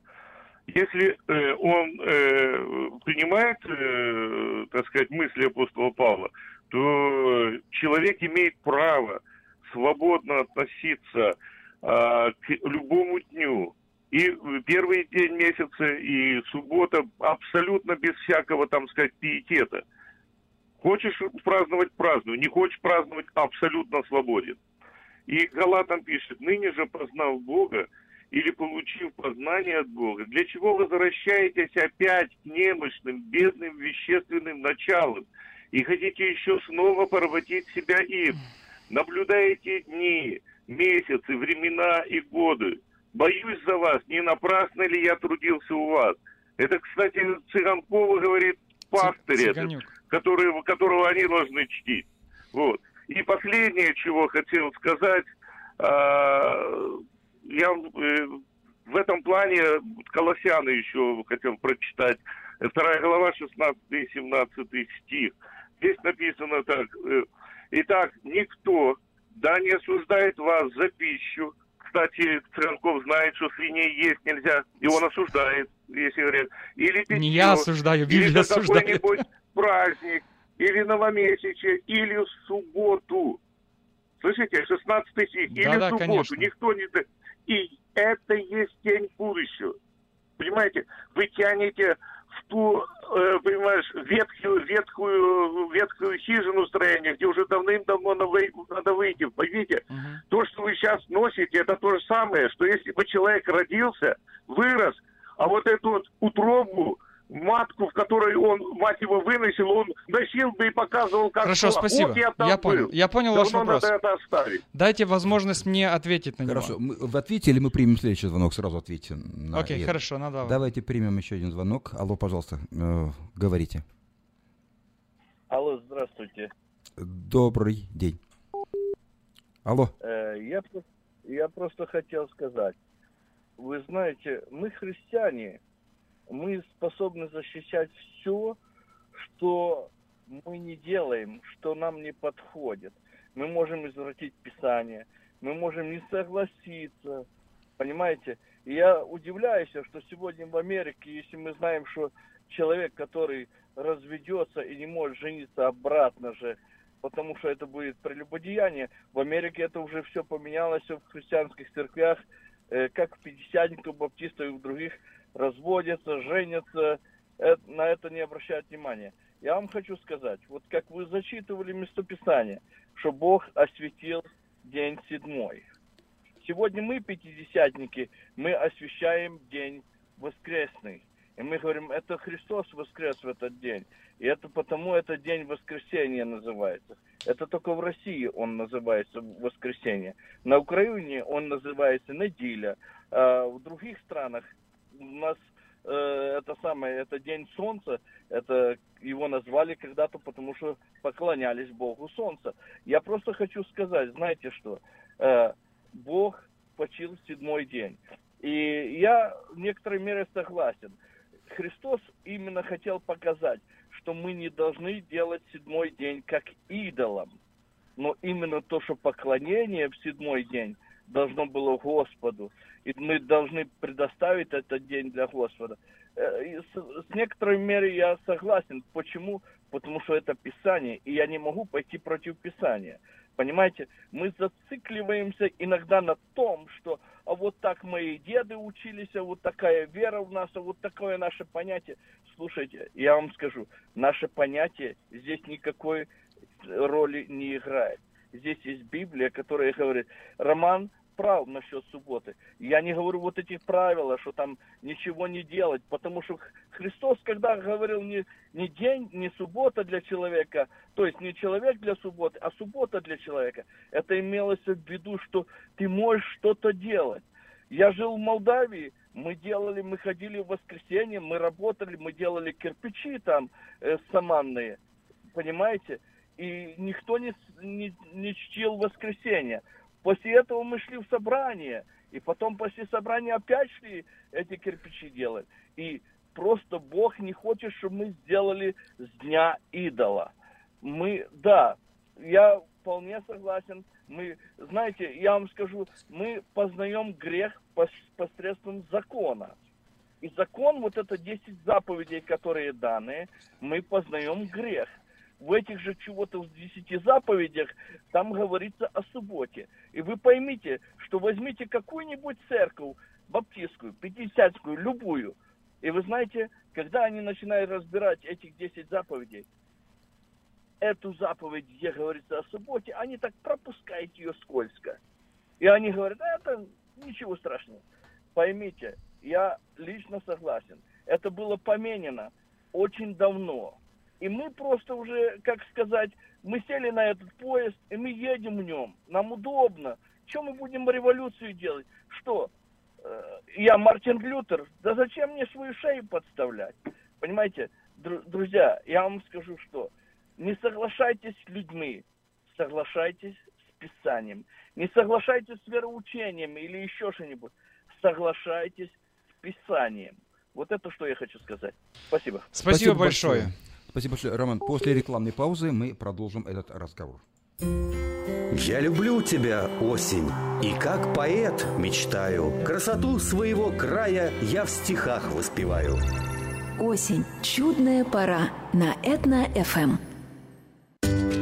Если э, он э, принимает, э, так сказать, мысли апостола Павла, то человек имеет право свободно относиться а, к любому дню. И первый день месяца, и суббота абсолютно без всякого, там сказать, пиетета. Хочешь праздновать – празднуй, не хочешь праздновать – абсолютно свободен. И Галатам пишет, ныне же познав Бога, или получив познание от Бога, для чего возвращаетесь опять к немощным, бедным, вещественным началам и хотите еще снова поработить себя им? Наблюдаете дни, месяцы, времена и годы. Боюсь за вас, не напрасно ли я трудился у вас. Это, кстати, Цыганкова говорит пастырь этот, Который, которого они должны чтить. Вот. И последнее, чего хотел сказать, а, я э, в этом плане Колоссяна еще хотел прочитать. Вторая глава, 16 и 17 стих. Здесь написано так. э, Итак, никто да не осуждает вас за пищу. Кстати, Цыганков знает, что свиней есть нельзя, и он осуждает, если говорят. Или питье, Не я осуждаю, или Библия за осуждает. какой-нибудь праздник, или новомесячие, или в субботу. Слышите, 16 стих, или Да-да, в субботу. конечно. Никто не... да- И это есть тень будущего. Понимаете, вы тянете в ту, э, понимаешь, ветхую, ветхую, ветхую хижину строения, где уже давным-давно надо вы- надо выйти. Поймите, Мгм. то, что вы сейчас носите, это то же самое, что если бы человек родился, вырос, а вот эту вот утробу, матку, в которой он, мать его, выносил, он носил бы и показывал, как Хорошо, было. спасибо. Вот я там Я понял. был. Я понял ваш вопрос. надо это оставить. Дайте возможность мне ответить на него. Хорошо, мы, вы ответите или мы примем следующий звонок? Сразу ответьте. На Окей, это. хорошо, на два. Давайте примем еще один звонок. Алло, пожалуйста, э, говорите. Алло, здравствуйте. Добрый день. Алло. Э, Я, я просто хотел сказать. Вы знаете, мы христиане, мы способны защищать все, что мы не делаем, что нам не подходит. Мы можем извратить Писание, мы можем не согласиться, понимаете? И я удивляюсь, что сегодня в Америке, если мы знаем, что человек, который разведется и не может жениться обратно же, потому что это будет прелюбодеяние, в Америке это уже все поменялось в христианских церквях, как в пятидесятниках, баптистов и в других разводятся, женятся, Э, на это не обращают внимания. Я вам хочу сказать, вот как вы зачитывали местописание, что Бог осветил день седьмой. Сегодня мы, пятидесятники, мы освещаем день воскресный. И мы говорим, это Христос воскрес в этот день. И это потому этот день воскресения называется. Это только в России он называется воскресенье. На Украине он называется неделя. А в других странах у нас э, это самое, это день солнца, это его назвали когда-то, потому что поклонялись Богу солнца. Я просто хочу сказать, знаете что, Э, Бог почил в седьмой день. И я в некоторой мере согласен. Христос именно хотел показать, что мы не должны делать седьмой день как идолом. Но именно то, что поклонение в седьмой день должно было Господу. И мы должны предоставить этот день для Господа. Э, с, с некоторой меры я согласен. Почему? Потому что это Писание, и я не могу пойти против Писания. Понимаете, мы зацикливаемся иногда на том, что а вот так мои деды учились, а вот такая вера у нас, а вот такое наше понятие. Слушайте, я вам скажу, наше понятие здесь никакой роли не играет. Здесь есть Библия, которая говорит, Роман прав насчет субботы. Я не говорю вот этих правил, что там ничего не делать, потому что Христос, когда говорил не, не день, не суббота для человека, то есть не человек для субботы, а суббота для человека, это имелось в виду, что ты можешь что-то делать. Я жил в Молдавии, мы делали, мы ходили в воскресенье, мы работали, мы делали кирпичи там э, саманные, понимаете? И никто не, не, не чтил воскресенье. После этого мы шли в собрание, и потом после собрания опять шли эти кирпичи делать. И просто Бог не хочет, чтобы мы сделали с дня идола. Мы, да, я вполне согласен. Мы, знаете, я вам скажу, мы познаем грех пос- посредством закона. И закон, вот это 10 заповедей, которые даны, мы познаем грех. В этих же чего-то в 10 заповедях там говорится о субботе. И вы поймите, что возьмите какую-нибудь церковь, баптистскую, пятидесятскую, любую, и вы знаете, когда они начинают разбирать этих 10 заповедей, эту заповедь, где говорится о субботе, они так пропускают ее скользко. И они говорят, «А это ничего страшного. Поймите, я лично согласен. Это было поменено очень давно. И мы просто уже, как сказать, мы сели на этот поезд, и мы едем в нем. Нам удобно. Чем мы будем революцию делать? Что? Э, Я Мартин Лютер. Да зачем мне свою шею подставлять? Понимаете, дру- друзья, я вам скажу, что не соглашайтесь с людьми, соглашайтесь с Писанием. Не соглашайтесь с вероучением или еще что-нибудь. Соглашайтесь с Писанием. Вот это что я хочу сказать. Спасибо. Спасибо, большое. Спасибо большое. Роман, после рекламной паузы мы продолжим этот разговор. Я люблю тебя, осень, и как поэт мечтаю. Красоту своего края я в стихах воспеваю. Осень. Чудная пора на Этно-ФМ.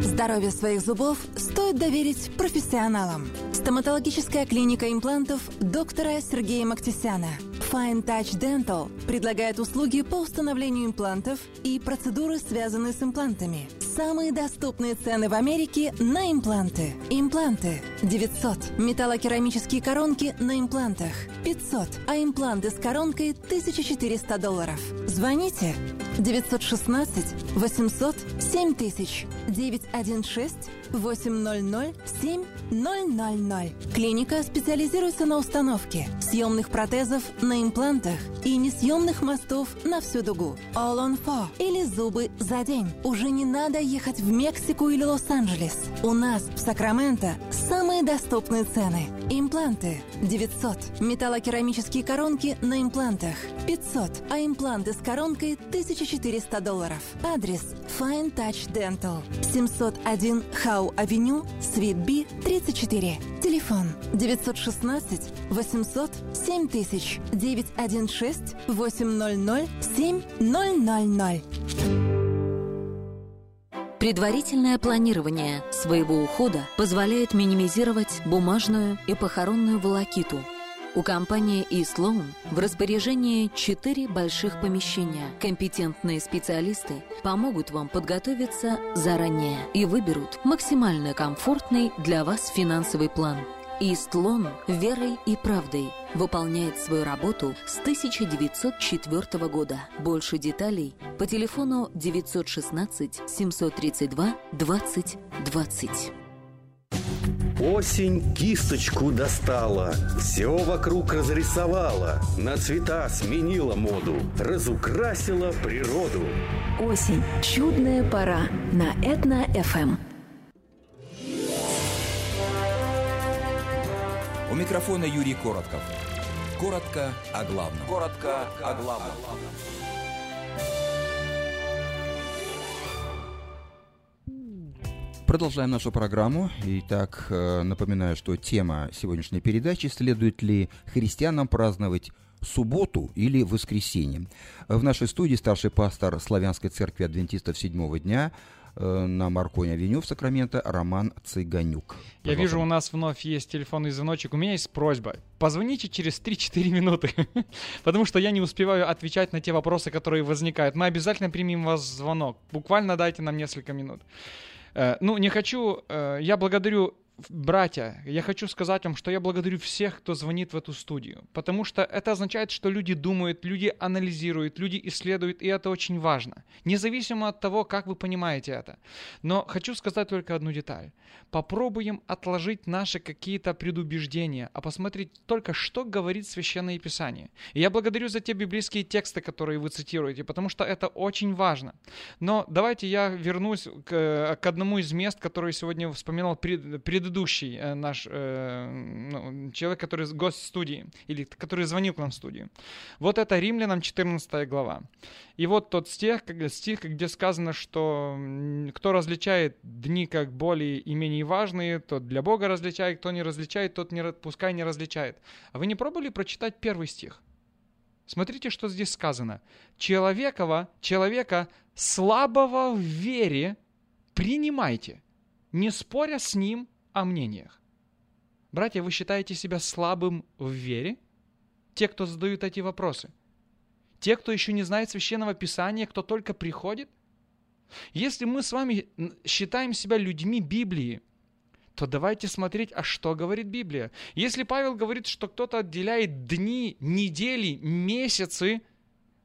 Здоровье своих зубов стоит доверить профессионалам. Стоматологическая клиника имплантов доктора Сергея Мактисяна. Fine Touch Dental предлагает услуги по установлению имплантов и процедуры, связанные с имплантами. Самые доступные цены в Америке на импланты. Импланты 900. Металлокерамические коронки на имплантах 500. А импланты с коронкой 1400 долларов. Звоните 916 800 7000 916 800 7000. Клиника специализируется на установке съемных протезов на имплантах и несъемных мостов на всю дугу. All on four или зубы за день. Уже не надо ехать в Мексику или Лос-Анджелес. У нас в Сакраменто самые доступные цены. Импланты 900. Металлокерамические коронки на имплантах 500. А импланты с коронкой 1400 долларов. Адрес Fine Touch Dental. 701 Хау Авеню, Свит Би, 34. Телефон 916 800 7000 916 800 7000. Предварительное планирование своего ухода позволяет минимизировать бумажную и похоронную волокиту. У компании eSloan в распоряжении четыре больших помещения. Компетентные специалисты помогут вам подготовиться заранее и выберут максимально комфортный для вас финансовый план. Истлон верой и правдой выполняет свою работу с 1904 года. Больше деталей по телефону 916 732 20 20. Осень кисточку достала, все вокруг разрисовала, на цвета сменила моду, разукрасила природу. Осень. Чудная пора на Этно-ФМ. У микрофона Юрий Коротков. Коротко о главном. Коротко о главном. Продолжаем нашу программу. Итак, э, напоминаю, что тема сегодняшней передачи «Следует ли христианам праздновать субботу или воскресенье?» В нашей студии старший пастор Славянской церкви адвентистов седьмого дня э, на Марконе-авеню в Сакраменто Роман Цыганюк. Я вижу, у нас вновь есть телефонный звоночек. У меня есть просьба. Позвоните через 3-4 минуты, <laughs> потому что я не успеваю отвечать на те вопросы, которые возникают. Мы обязательно примем вас звонок. Буквально дайте нам несколько минут. Э, ну, не хочу, э, я благодарю братья, я хочу сказать вам, что я благодарю всех, кто звонит в эту студию, потому что это означает, что люди думают, люди анализируют, люди исследуют, и это очень важно, независимо от того, как вы понимаете это. Но хочу сказать только одну деталь. Попробуем отложить наши какие-то предубеждения, а посмотреть только, что говорит Священное Писание. И я благодарю за те библейские тексты, которые вы цитируете, потому что это очень важно. Но давайте я вернусь к, к одному из мест, которые сегодня вспоминал пред, пред предыдущий э, наш э, ну, человек, который гость студии, или который звонил к нам в студию. Вот это Римлянам 14 глава. И вот тот стих, стих, где сказано, что кто различает дни как более и менее важные, тот для Бога различает, кто не различает, тот не, пускай не различает. А вы не пробовали прочитать первый стих? Смотрите, что здесь сказано. Человекова, человека слабого в вере принимайте, не споря с ним о мнениях. Братья, вы считаете себя слабым в вере? Те, кто задают эти вопросы. Те, кто еще не знает священного писания, кто только приходит? Если мы с вами считаем себя людьми Библии, то давайте смотреть, а что говорит Библия. Если Павел говорит, что кто-то отделяет дни, недели, месяцы,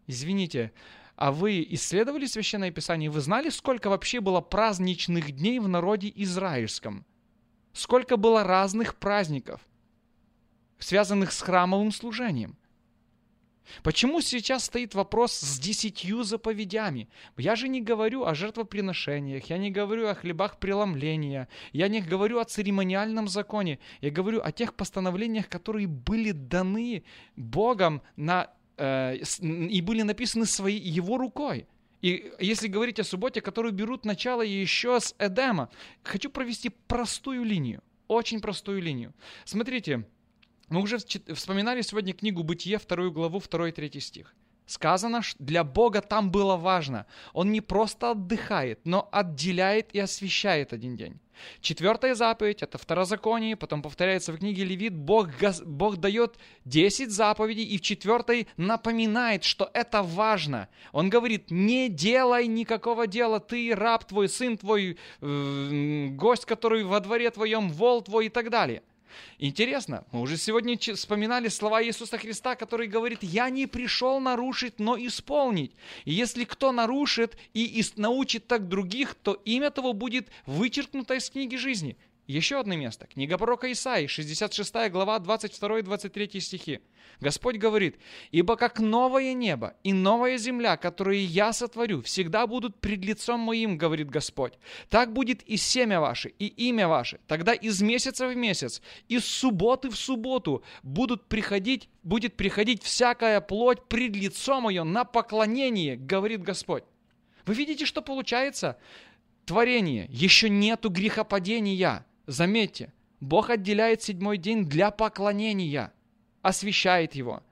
извините, а вы исследовали Священное Писание, вы знали, сколько вообще было праздничных дней в народе израильском? Сколько было разных праздников, связанных с храмовым служением. Почему сейчас стоит вопрос с десятью заповедями? Я же не говорю о жертвоприношениях, я не говорю о хлебах преломления, я не говорю о церемониальном законе, я говорю о тех постановлениях, которые были даны Богом на, э, и были написаны своей, Его рукой. И если говорить о субботе, которую берут начало еще с Эдема, хочу провести простую линию, очень простую линию. Смотрите, мы уже вспоминали сегодня книгу «Бытие», вторую главу, второй и третий стих. Сказано, что для Бога там было важно. Он не просто отдыхает, но отделяет и освещает один день. Четвертая заповедь, это второзаконие, потом повторяется в книге Левит, Бог, Бог дает 10 заповедей, и в четвертой напоминает, что это важно. Он говорит, не делай никакого дела, ты раб твой, сын твой, э, гость, который во дворе твоем, вол твой и так далее. Интересно, мы уже сегодня вспоминали слова Иисуса Христа, который говорит, «Я не пришел нарушить, но исполнить». И если кто нарушит и научит так других, то имя того будет вычеркнуто из книги жизни. Еще одно место. Книга пророка Исаии, 66 глава, 22-23 стихи. Господь говорит, «Ибо как новое небо и новая земля, которые я сотворю, всегда будут пред лицом моим, говорит Господь. Так будет и семя ваше, и имя ваше. Тогда из месяца в месяц, из субботы в субботу будут приходить, будет приходить всякая плоть пред лицо мое на поклонение, говорит Господь». Вы видите, что получается? Творение, еще нету грехопадения – Заметьте, Бог отделяет седьмой день для поклонения, освящает его.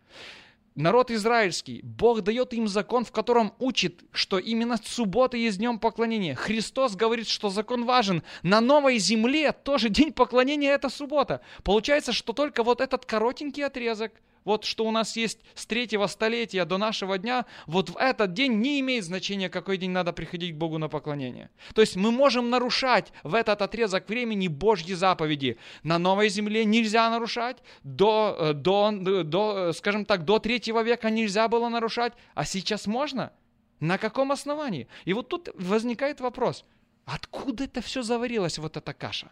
Народ израильский, Бог дает им закон, в котором учит, что именно суббота есть днем поклонения. Христос говорит, что закон важен. На новой земле тоже день поклонения – это суббота. Получается, что только вот этот коротенький отрезок – вот что у нас есть с третьего столетия до нашего дня, вот в этот день не имеет значения, какой день надо приходить к Богу на поклонение. То есть мы можем нарушать в этот отрезок времени Божьи заповеди. На новой земле нельзя нарушать, до, э, до, до, э, скажем так, до третьего века нельзя было нарушать, а сейчас можно? На каком основании? И вот тут возникает вопрос, откуда это все заварилось, вот эта каша?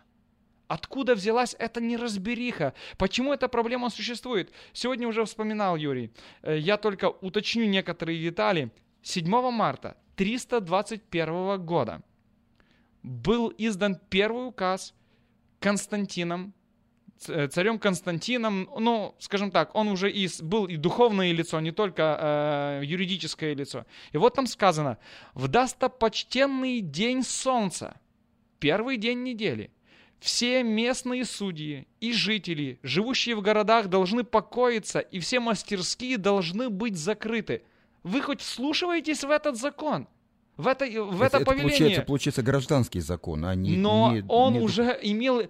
Откуда взялась эта неразбериха? Почему эта проблема существует? Сегодня уже вспоминал Юрий. Э, я только уточню некоторые детали. 7 марта 321 года был издан первый указ Константином, э, царем Константином, ну, скажем так, он уже и был и духовное лицо, не только э, юридическое лицо. И вот там сказано, в достопочтенный день солнца, первый день недели – все местные судьи и жители, живущие в городах, должны покоиться, и все мастерские должны быть закрыты. Вы хоть вслушиваетесь в этот закон? В это, в это, это повеление. Получается, получается гражданский закон, а не... Но не, он не... уже имел,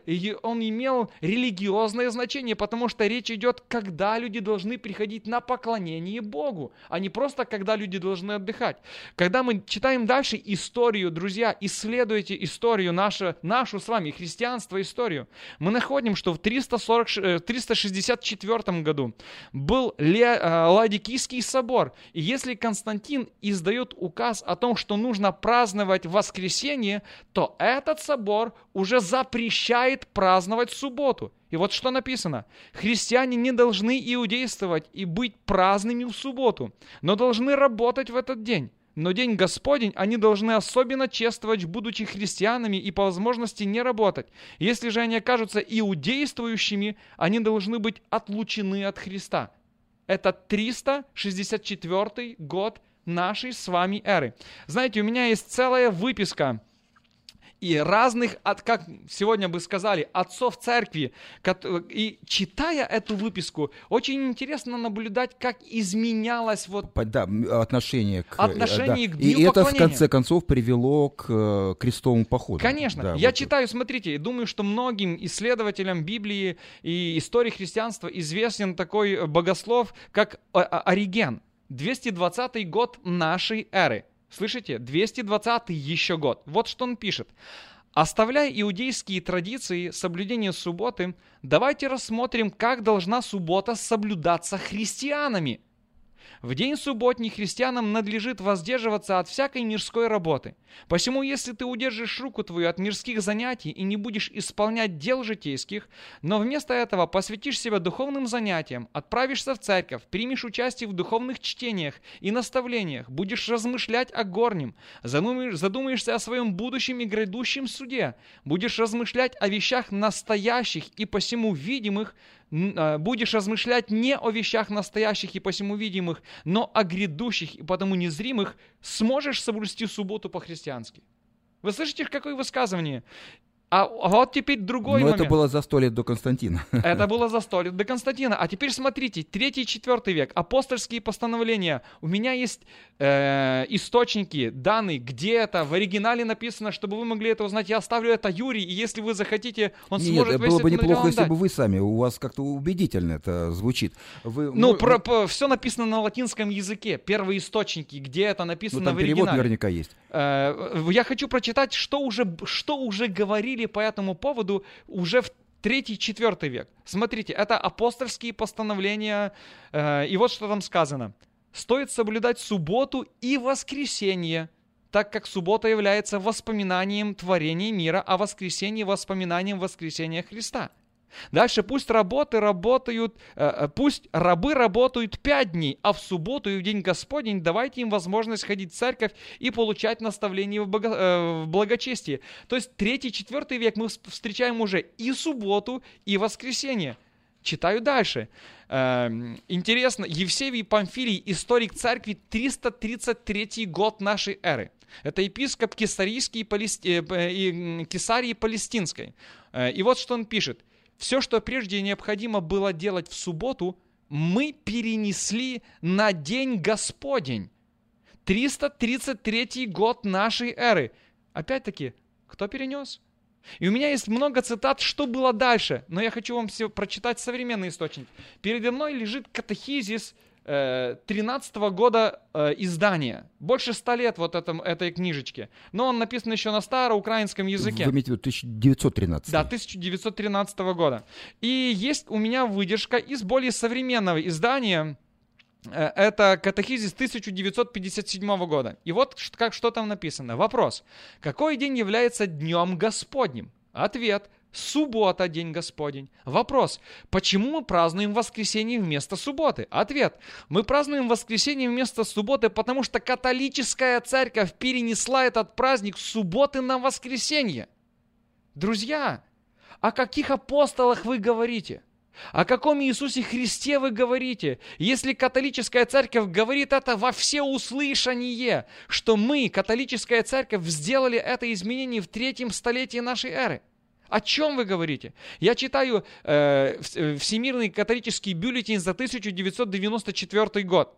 он имел религиозное значение, потому что речь идет, когда люди должны приходить на поклонение Богу, а не просто, когда люди должны отдыхать. Когда мы читаем дальше историю, друзья, исследуйте историю, нашу, нашу с вами, христианство, историю, мы находим, что в 340, 364 э, году был э, Ладикийский собор, и если Константин издает указ о том, что нужно праздновать воскресенье, то этот собор уже запрещает праздновать субботу. И вот что написано. Христиане не должны иудействовать и быть праздными в субботу, но должны работать в этот день. Но день Господень они должны особенно чествовать, будучи христианами и по возможности не работать. Если же они окажутся иудействующими, они должны быть отлучены от Христа. Это 364 год нашей с вами эры. Знаете, у меня есть целая выписка и разных, от, как сегодня бы сказали, отцов церкви. И читая эту выписку, очень интересно наблюдать, как изменялось вот... Да, отношение к... Отношение да. к Дню И это, в конце концов, привело к э, крестовому походу. Конечно. Да, Я вот. читаю, смотрите, думаю, что многим исследователям Библии и истории христианства известен такой богослов, как Ориген. 220 год нашей эры. Слышите? 220 еще год. Вот что он пишет. Оставляя иудейские традиции соблюдения субботы, давайте рассмотрим, как должна суббота соблюдаться христианами – в день субботний христианам надлежит воздерживаться от всякой мирской работы. Посему, если ты удержишь руку твою от мирских занятий и не будешь исполнять дел житейских, но вместо этого посвятишь себя духовным занятиям, отправишься в церковь, примешь участие в духовных чтениях и наставлениях, будешь размышлять о горнем, задумаешься о своем будущем и грядущем суде, будешь размышлять о вещах настоящих и посему видимых, будешь размышлять не о вещах настоящих и посему видимых, но о грядущих и потому незримых, сможешь соблюсти субботу по-христиански. Вы слышите, какое высказывание? А вот теперь другой Но момент. это было за сто лет до Константина. <laughs> Это было за <laughs> сто лет до Константина. А теперь смотрите, третий и четвертый век, апостольские постановления. У меня есть э, источники, данные, где это, в оригинале написано, чтобы вы могли это узнать. Я оставлю это Юрий, и если вы захотите, он Нет, сможет это весь было бы неплохо, если дать. бы вы сами, у вас как-то убедительно это звучит. Вы, Ну, про, по- все написано на латинском языке. Первые источники, где это ну, написано там в перевод оригинале. наверняка есть. Э, Я хочу прочитать, что уже, что уже говорили по этому поводу уже в третий, четвертый век. Смотрите, это апостольские постановления, э, и вот что там сказано. Стоит соблюдать субботу и воскресенье, так как суббота является воспоминанием творения мира, а воскресенье воспоминанием воскресения Христа. Дальше пусть работы работают, э, э, пусть рабы работают пять дней, а в субботу и в день Господень давайте им возможность ходить в церковь и получать наставление э, в благочестии. То есть третий, четвертый век мы вс- встречаем уже и субботу, и воскресенье. Читаю дальше. Эм, Интересно, Евсевий Памфилий, историк церкви, 333 год нашей эры. Это епископ Кесарийский и, Палест- п- и, м, Кесарии Палестинской. И вот что он пишет. Все, что прежде необходимо было делать в субботу, мы перенесли на день Господень. 333 год нашей эры. Опять-таки, кто перенес? И у меня есть много цитат, что было дальше, но я хочу вам все прочитать современный источник. Передо мной лежит катехизис 13 года э, издания. Больше ста лет вот этом, этой книжечке. Но он написан еще на староукраинском языке. Вы имеете в виду 1913? Да, 1913 года. И есть у меня выдержка из более современного издания. Э, Это катехизис 1957 года. И вот как что там написано. Вопрос. Какой день является днем Господним? Ответ. Суббота – день Господень. Вопрос. Почему мы празднуем воскресенье вместо субботы? Ответ. Мы празднуем воскресенье вместо субботы, потому что католическая церковь перенесла этот праздник с субботы на воскресенье. Друзья, о каких апостолах вы говорите? О каком Иисусе Христе вы говорите? Если католическая церковь говорит это во всеуслышание, что мы, католическая церковь, сделали это изменение в третьем столетии нашей эры. О чем вы говорите? Я читаю э, э, Всемирный католический бюллетень за 1994 год.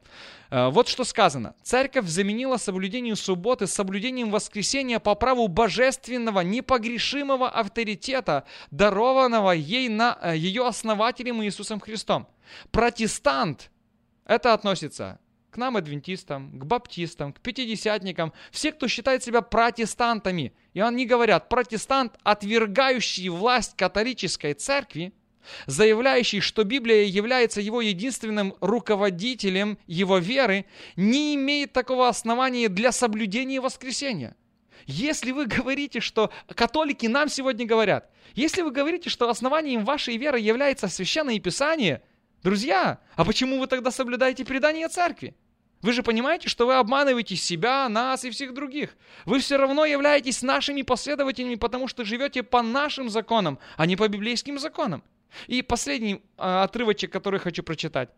Э, вот что сказано. Церковь заменила соблюдение субботы с соблюдением воскресения по праву божественного, непогрешимого авторитета, дарованного ей на э, ее основателем Иисусом Христом. Протестант это относится к нам, адвентистам, к баптистам, к пятидесятникам, все, кто считает себя протестантами. И они говорят, протестант, отвергающий власть католической церкви, заявляющий, что Библия является его единственным руководителем его веры, не имеет такого основания для соблюдения воскресения. Если вы говорите, что католики нам сегодня говорят, если вы говорите, что основанием вашей веры является священное писание, друзья, а почему вы тогда соблюдаете предание церкви? Вы же понимаете, что вы обманываете себя, нас и всех других. Вы все равно являетесь нашими последователями, потому что живете по нашим законам, а не по библейским законам. И последний а, отрывочек, который хочу прочитать.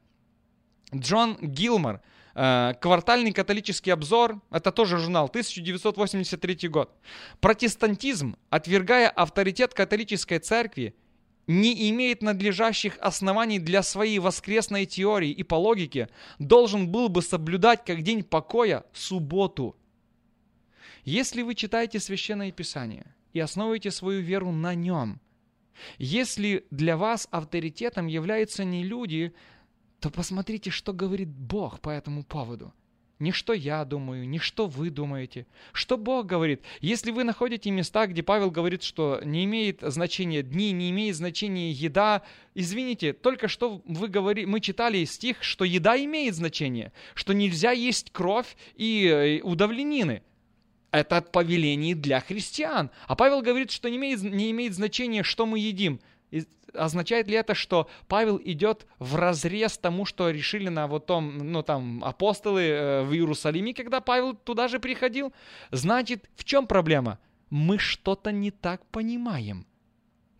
Джон Гилмор, э, «Квартальный католический обзор», это тоже журнал, 1983 год. Протестантизм, отвергая авторитет католической церкви, не имеет надлежащих оснований для своей воскресной теории и по логике должен был бы соблюдать как день покоя субботу. Если вы читаете Священное Писание и основываете свою веру на нем, если для вас авторитетом являются не люди, то посмотрите, что говорит Бог по этому поводу. Не что я думаю, не что вы думаете. Что Бог говорит. Если вы находите места, где Павел говорит, что не имеет значения дни, не имеет значения еда, извините, только что вы говори, мы читали стих, что еда имеет значение, что нельзя есть кровь и э, удавленины. Это повеление для христиан. А Павел говорит, что не имеет, не имеет значения, что мы едим. Означает ли это, что Павел идет в разрез тому, что решили на вот том, ну там, апостолы э, в Иерусалиме, когда Павел туда же приходил? Значит, в чем проблема? Мы что-то не так понимаем.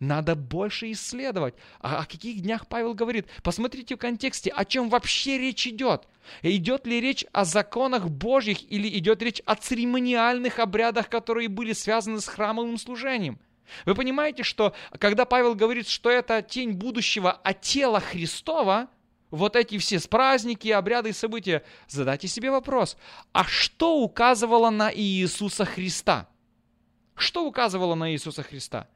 Надо больше исследовать. А о каких днях Павел говорит? Посмотрите в контексте, о чем вообще речь идет. Идет ли речь о законах Божьих или идет речь о церемониальных обрядах, которые были связаны с храмовым служением? Вы понимаете, что когда Павел говорит, что это тень будущего, а тело Христова, вот эти все праздники, обряды и события, задайте себе вопрос, а что указывало на Иисуса Христа? Что указывало на Иисуса Христа?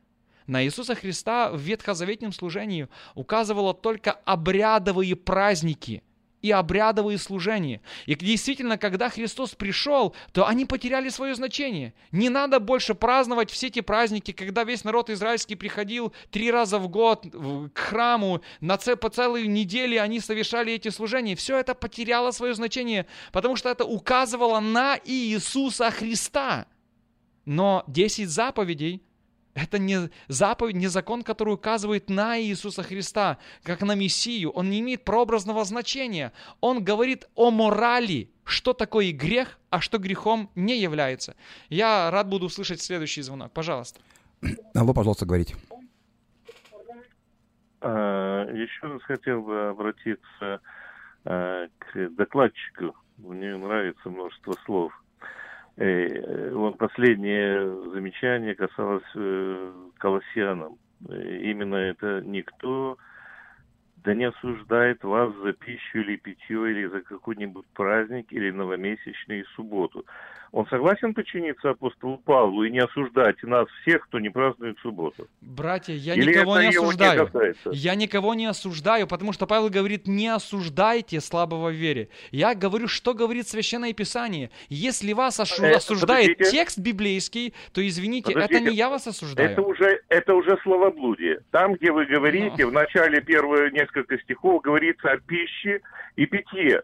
На Иисуса Христа в ветхозаветном служении указывало только обрядовые праздники и обрядовые служения. И действительно, когда Христос пришел, то они потеряли свое значение. Не надо больше праздновать все эти праздники, когда весь народ израильский приходил три раза в год к храму, на ц... по целой неделе они совершали эти служения. Все это потеряло свое значение, потому что это указывало на Иисуса Христа. Но 10 заповедей это не заповедь, не закон, который указывает на Иисуса Христа, как на Мессию. Он не имеет прообразного значения. Он говорит о морали, что такое грех, а что грехом не является. Я рад буду услышать следующий звонок. Пожалуйста. Алло, пожалуйста, говорите. А, еще раз хотел бы обратиться а, к докладчику. Мне нравится множество слов – вот последнее замечание касалось э, колоссянам. Э, именно это никто да не осуждает вас за пищу или питье, или за какой-нибудь праздник, или новомесячный субботу. Он согласен подчиниться апостолу Павлу и не осуждать нас всех, кто не празднует субботу? Братья, я Или никого не осуждаю. Не я никого не осуждаю, потому что Павел говорит, не осуждайте слабого в вере. Я говорю, что говорит Священное Писание. Если вас ошу... э, осуждает подождите. текст библейский, то извините, подождите. это не я вас осуждаю. Это уже, это уже словоблудие. Там, где вы говорите, Но... в начале первые несколько стихов говорится о пище и питье.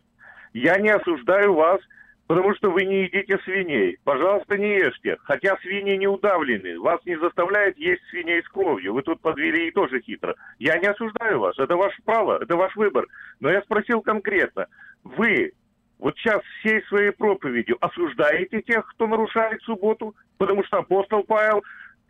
Я не осуждаю вас потому что вы не едите свиней. Пожалуйста, не ешьте. Хотя свиньи не удавлены. Вас не заставляют есть свиней с кровью. Вы тут подвели и тоже хитро. Я не осуждаю вас. Это ваше право, это ваш выбор. Но я спросил конкретно. Вы вот сейчас всей своей проповедью осуждаете тех, кто нарушает субботу? Потому что апостол Павел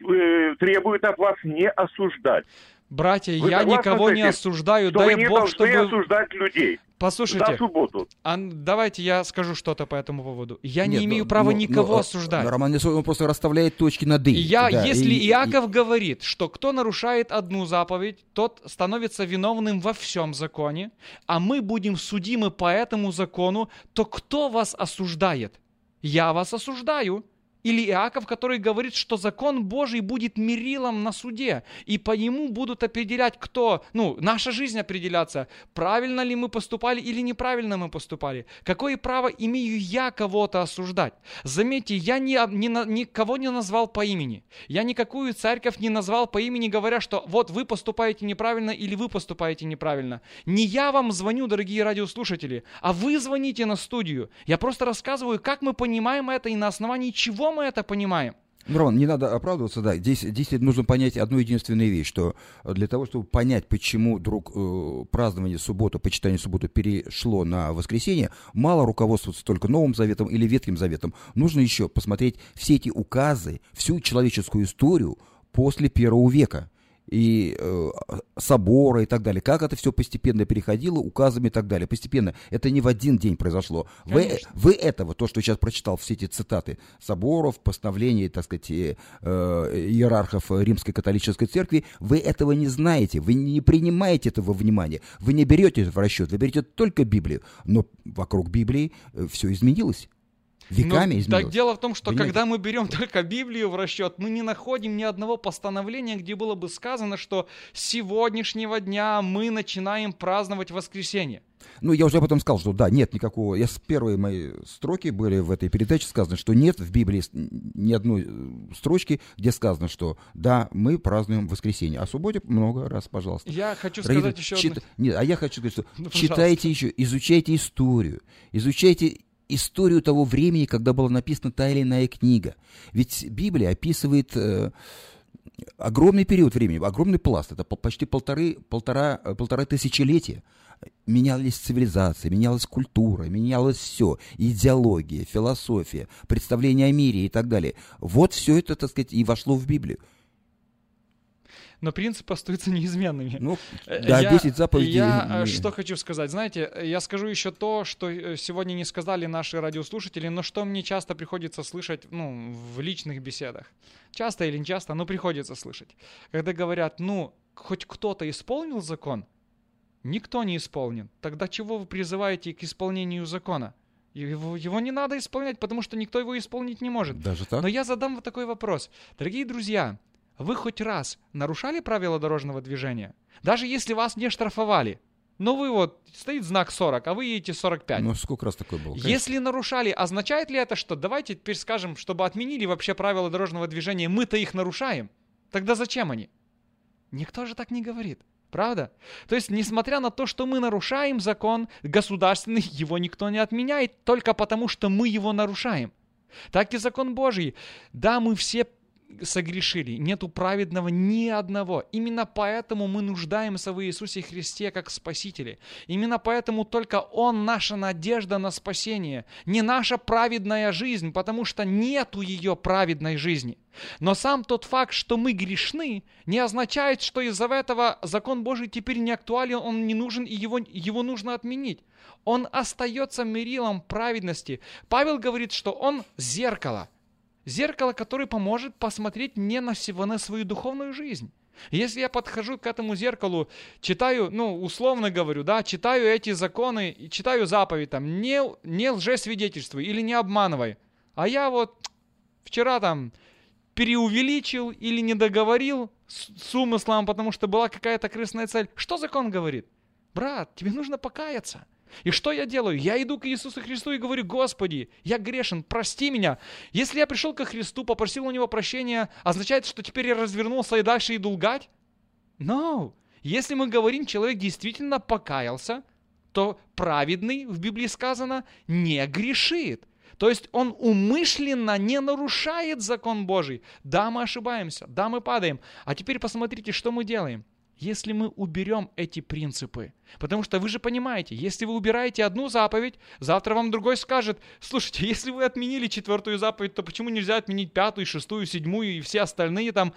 э, требует от вас не осуждать. Братья, вы я никого не осуждаю, что дай вы не Бог, чтобы... осуждать людей. Послушайте, за субботу. А, давайте я скажу что-то по этому поводу. Я Нет, не имею но, права но, никого но, осуждать. Роман он просто расставляет точки над «и». Я, да, если и, Иаков и... говорит, что кто нарушает одну заповедь, тот становится виновным во всем законе, а мы будем судимы по этому закону, то кто вас осуждает? Я вас осуждаю. Или Иаков, который говорит, что закон Божий будет мерилом на суде, и по нему будут определять, кто, ну, наша жизнь определяться, правильно ли мы поступали или неправильно мы поступали. Какое право имею я кого-то осуждать? Заметьте, я ни, ни, никого не назвал по имени. Я никакую церковь не назвал по имени, говоря, что вот вы поступаете неправильно или вы поступаете неправильно. Не я вам звоню, дорогие радиослушатели, а вы звоните на студию. Я просто рассказываю, как мы понимаем это и на основании чего мы это понимаем. Рон, не надо оправдываться, да. Здесь, здесь нужно понять одну единственную вещь, что для того, чтобы понять, почему вдруг э, празднование субботы, почитание субботы перешло на воскресенье, мало руководствоваться только Новым Заветом или Ветхим Заветом. Нужно еще посмотреть все эти указы, всю человеческую историю после первого века и э, собора и так далее. Как это все постепенно переходило, указами и так далее. Постепенно. Это не в один день произошло. Вы, вы этого, то, что я сейчас прочитал, все эти цитаты соборов, постановлений, так сказать, э, иерархов Римской католической церкви, вы этого не знаете, вы не принимаете этого внимания, вы не берете это в расчет, вы берете только Библию. Но вокруг Библии э, все изменилось. Веками ну, изменилось. Так дело в том, что Вы когда мы берем <laughs> только Библию в расчет, мы не находим ни одного постановления, где было бы сказано, что с сегодняшнего дня мы начинаем праздновать воскресенье. Ну, я уже потом сказал, что да, нет никакого... Я с первой моей строки были в этой передаче сказано, что нет в Библии ни одной э, строчки, где сказано, что да, мы празднуем воскресенье. А субботе много раз, пожалуйста. Я хочу сказать Родители, еще чит... одну... Нет, а я хочу сказать, что ну, читайте еще, изучайте историю, изучайте историю того времени, когда была написана та или иная книга. Ведь Библия описывает э, огромный период времени, огромный пласт, это почти полторы, полтора, полтора тысячелетия. Менялись цивилизации, менялась культура, менялось все, идеология, философия, представление о мире и так далее. Вот все это, так сказать, и вошло в Библию. Но принципы остаются <laughs> неизменными. Ну, Э, да, я- 10 заповедей. Я э, что хочу сказать. Знаете, я скажу еще то, что э, сегодня не сказали наши радиослушатели, но что мне часто приходится слышать ну, в личных беседах. Часто или не часто, но приходится слышать. Когда говорят, ну, хоть кто-то исполнил закон, никто не исполнен. Тогда чего вы призываете к исполнению закона? Его, его не надо исполнять, потому что никто его исполнить не может. Даже так? Но я задам вот такой вопрос. Дорогие друзья, вы хоть раз нарушали правила дорожного движения? Даже если вас не штрафовали. Но вы вот, стоит знак 40, а вы едете 45. Ну, сколько раз такое было? конечно. Если нарушали, означает ли это, что давайте теперь скажем, чтобы отменили вообще правила дорожного движения, мы-то их нарушаем? Тогда зачем они? Никто же так не говорит. Правда? То есть, несмотря на то, что мы нарушаем закон государственный, его никто не отменяет только потому, что мы его нарушаем. Так и закон Божий. Да, мы все согрешили, нету праведного ни одного. Именно поэтому мы нуждаемся в Иисусе Христе как Спасителе. Именно поэтому только Он наша надежда на спасение, не наша праведная жизнь, потому что нету ее праведной жизни. Но сам тот факт, что мы грешны, не означает, что из-за этого закон Божий теперь не актуален, он не нужен и его, его нужно отменить. Он остается мерилом праведности. Павел говорит, что он зеркало. Зеркало, которое поможет посмотреть мне на всего на свою духовную жизнь. Если я подхожу к этому зеркалу, читаю, ну, условно говорю, да, читаю эти законы, читаю заповедь там, не, не лжесвидетельствуй или не обманывай. А я вот вчера там преувеличил или не договорил с, с умыслом, потому что была какая-то крестная цель. Что закон говорит? Брат, тебе нужно покаяться. И что я делаю? Я иду к Иисусу Христу и говорю, Господи, я грешен, прости меня. Если я пришел ко Христу, попросил у Него прощения, означает, что теперь я развернулся и дальше иду лгать? No. Если мы говорим, человек действительно покаялся, то праведный, в Библии сказано, не грешит. То есть он умышленно не нарушает закон Божий. Да, мы ошибаемся, да, мы падаем. А теперь посмотрите, что мы делаем. Если мы уберем эти принципы, потому что вы же понимаете, если вы убираете одну заповедь, завтра вам другой скажет, слушайте, <laughs> если вы отменили четвертую заповедь, то почему нельзя отменить пятую, шестую, седьмую и все остальные там,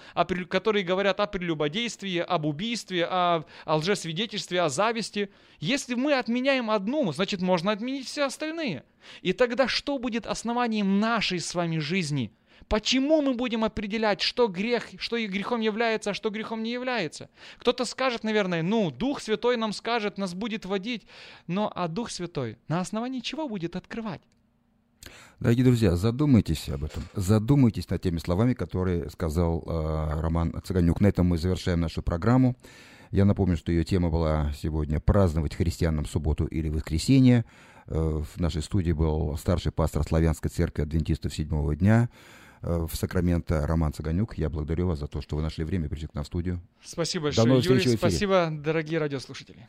которые говорят о прелюбодействии, об убийстве, о, о лжесвидетельстве, о зависти. Если мы отменяем одну, значит можно отменить все остальные. И тогда что будет основанием нашей с вами жизни? Почему мы будем определять, что грех, что грехом является, а что грехом не является? Кто-то скажет, наверное, ну, Дух Святой нам скажет, нас будет водить. Но а Дух Святой на основании чего будет открывать? Дорогие друзья, задумайтесь об этом. Задумайтесь над теми словами, которые сказал э, Роман Цыганюк. На этом мы завершаем нашу программу. Я напомню, что ее тема была сегодня «Праздновать христианам субботу или воскресенье». Э, в нашей студии был старший пастор Славянской церкви адвентистов седьмого дня в Сакраменто Роман Цыганюк. Я благодарю вас за то, что вы нашли время и пришли к нам в студию. Спасибо До большое, новых Юрий. встреч в эфире. Спасибо, дорогие радиослушатели.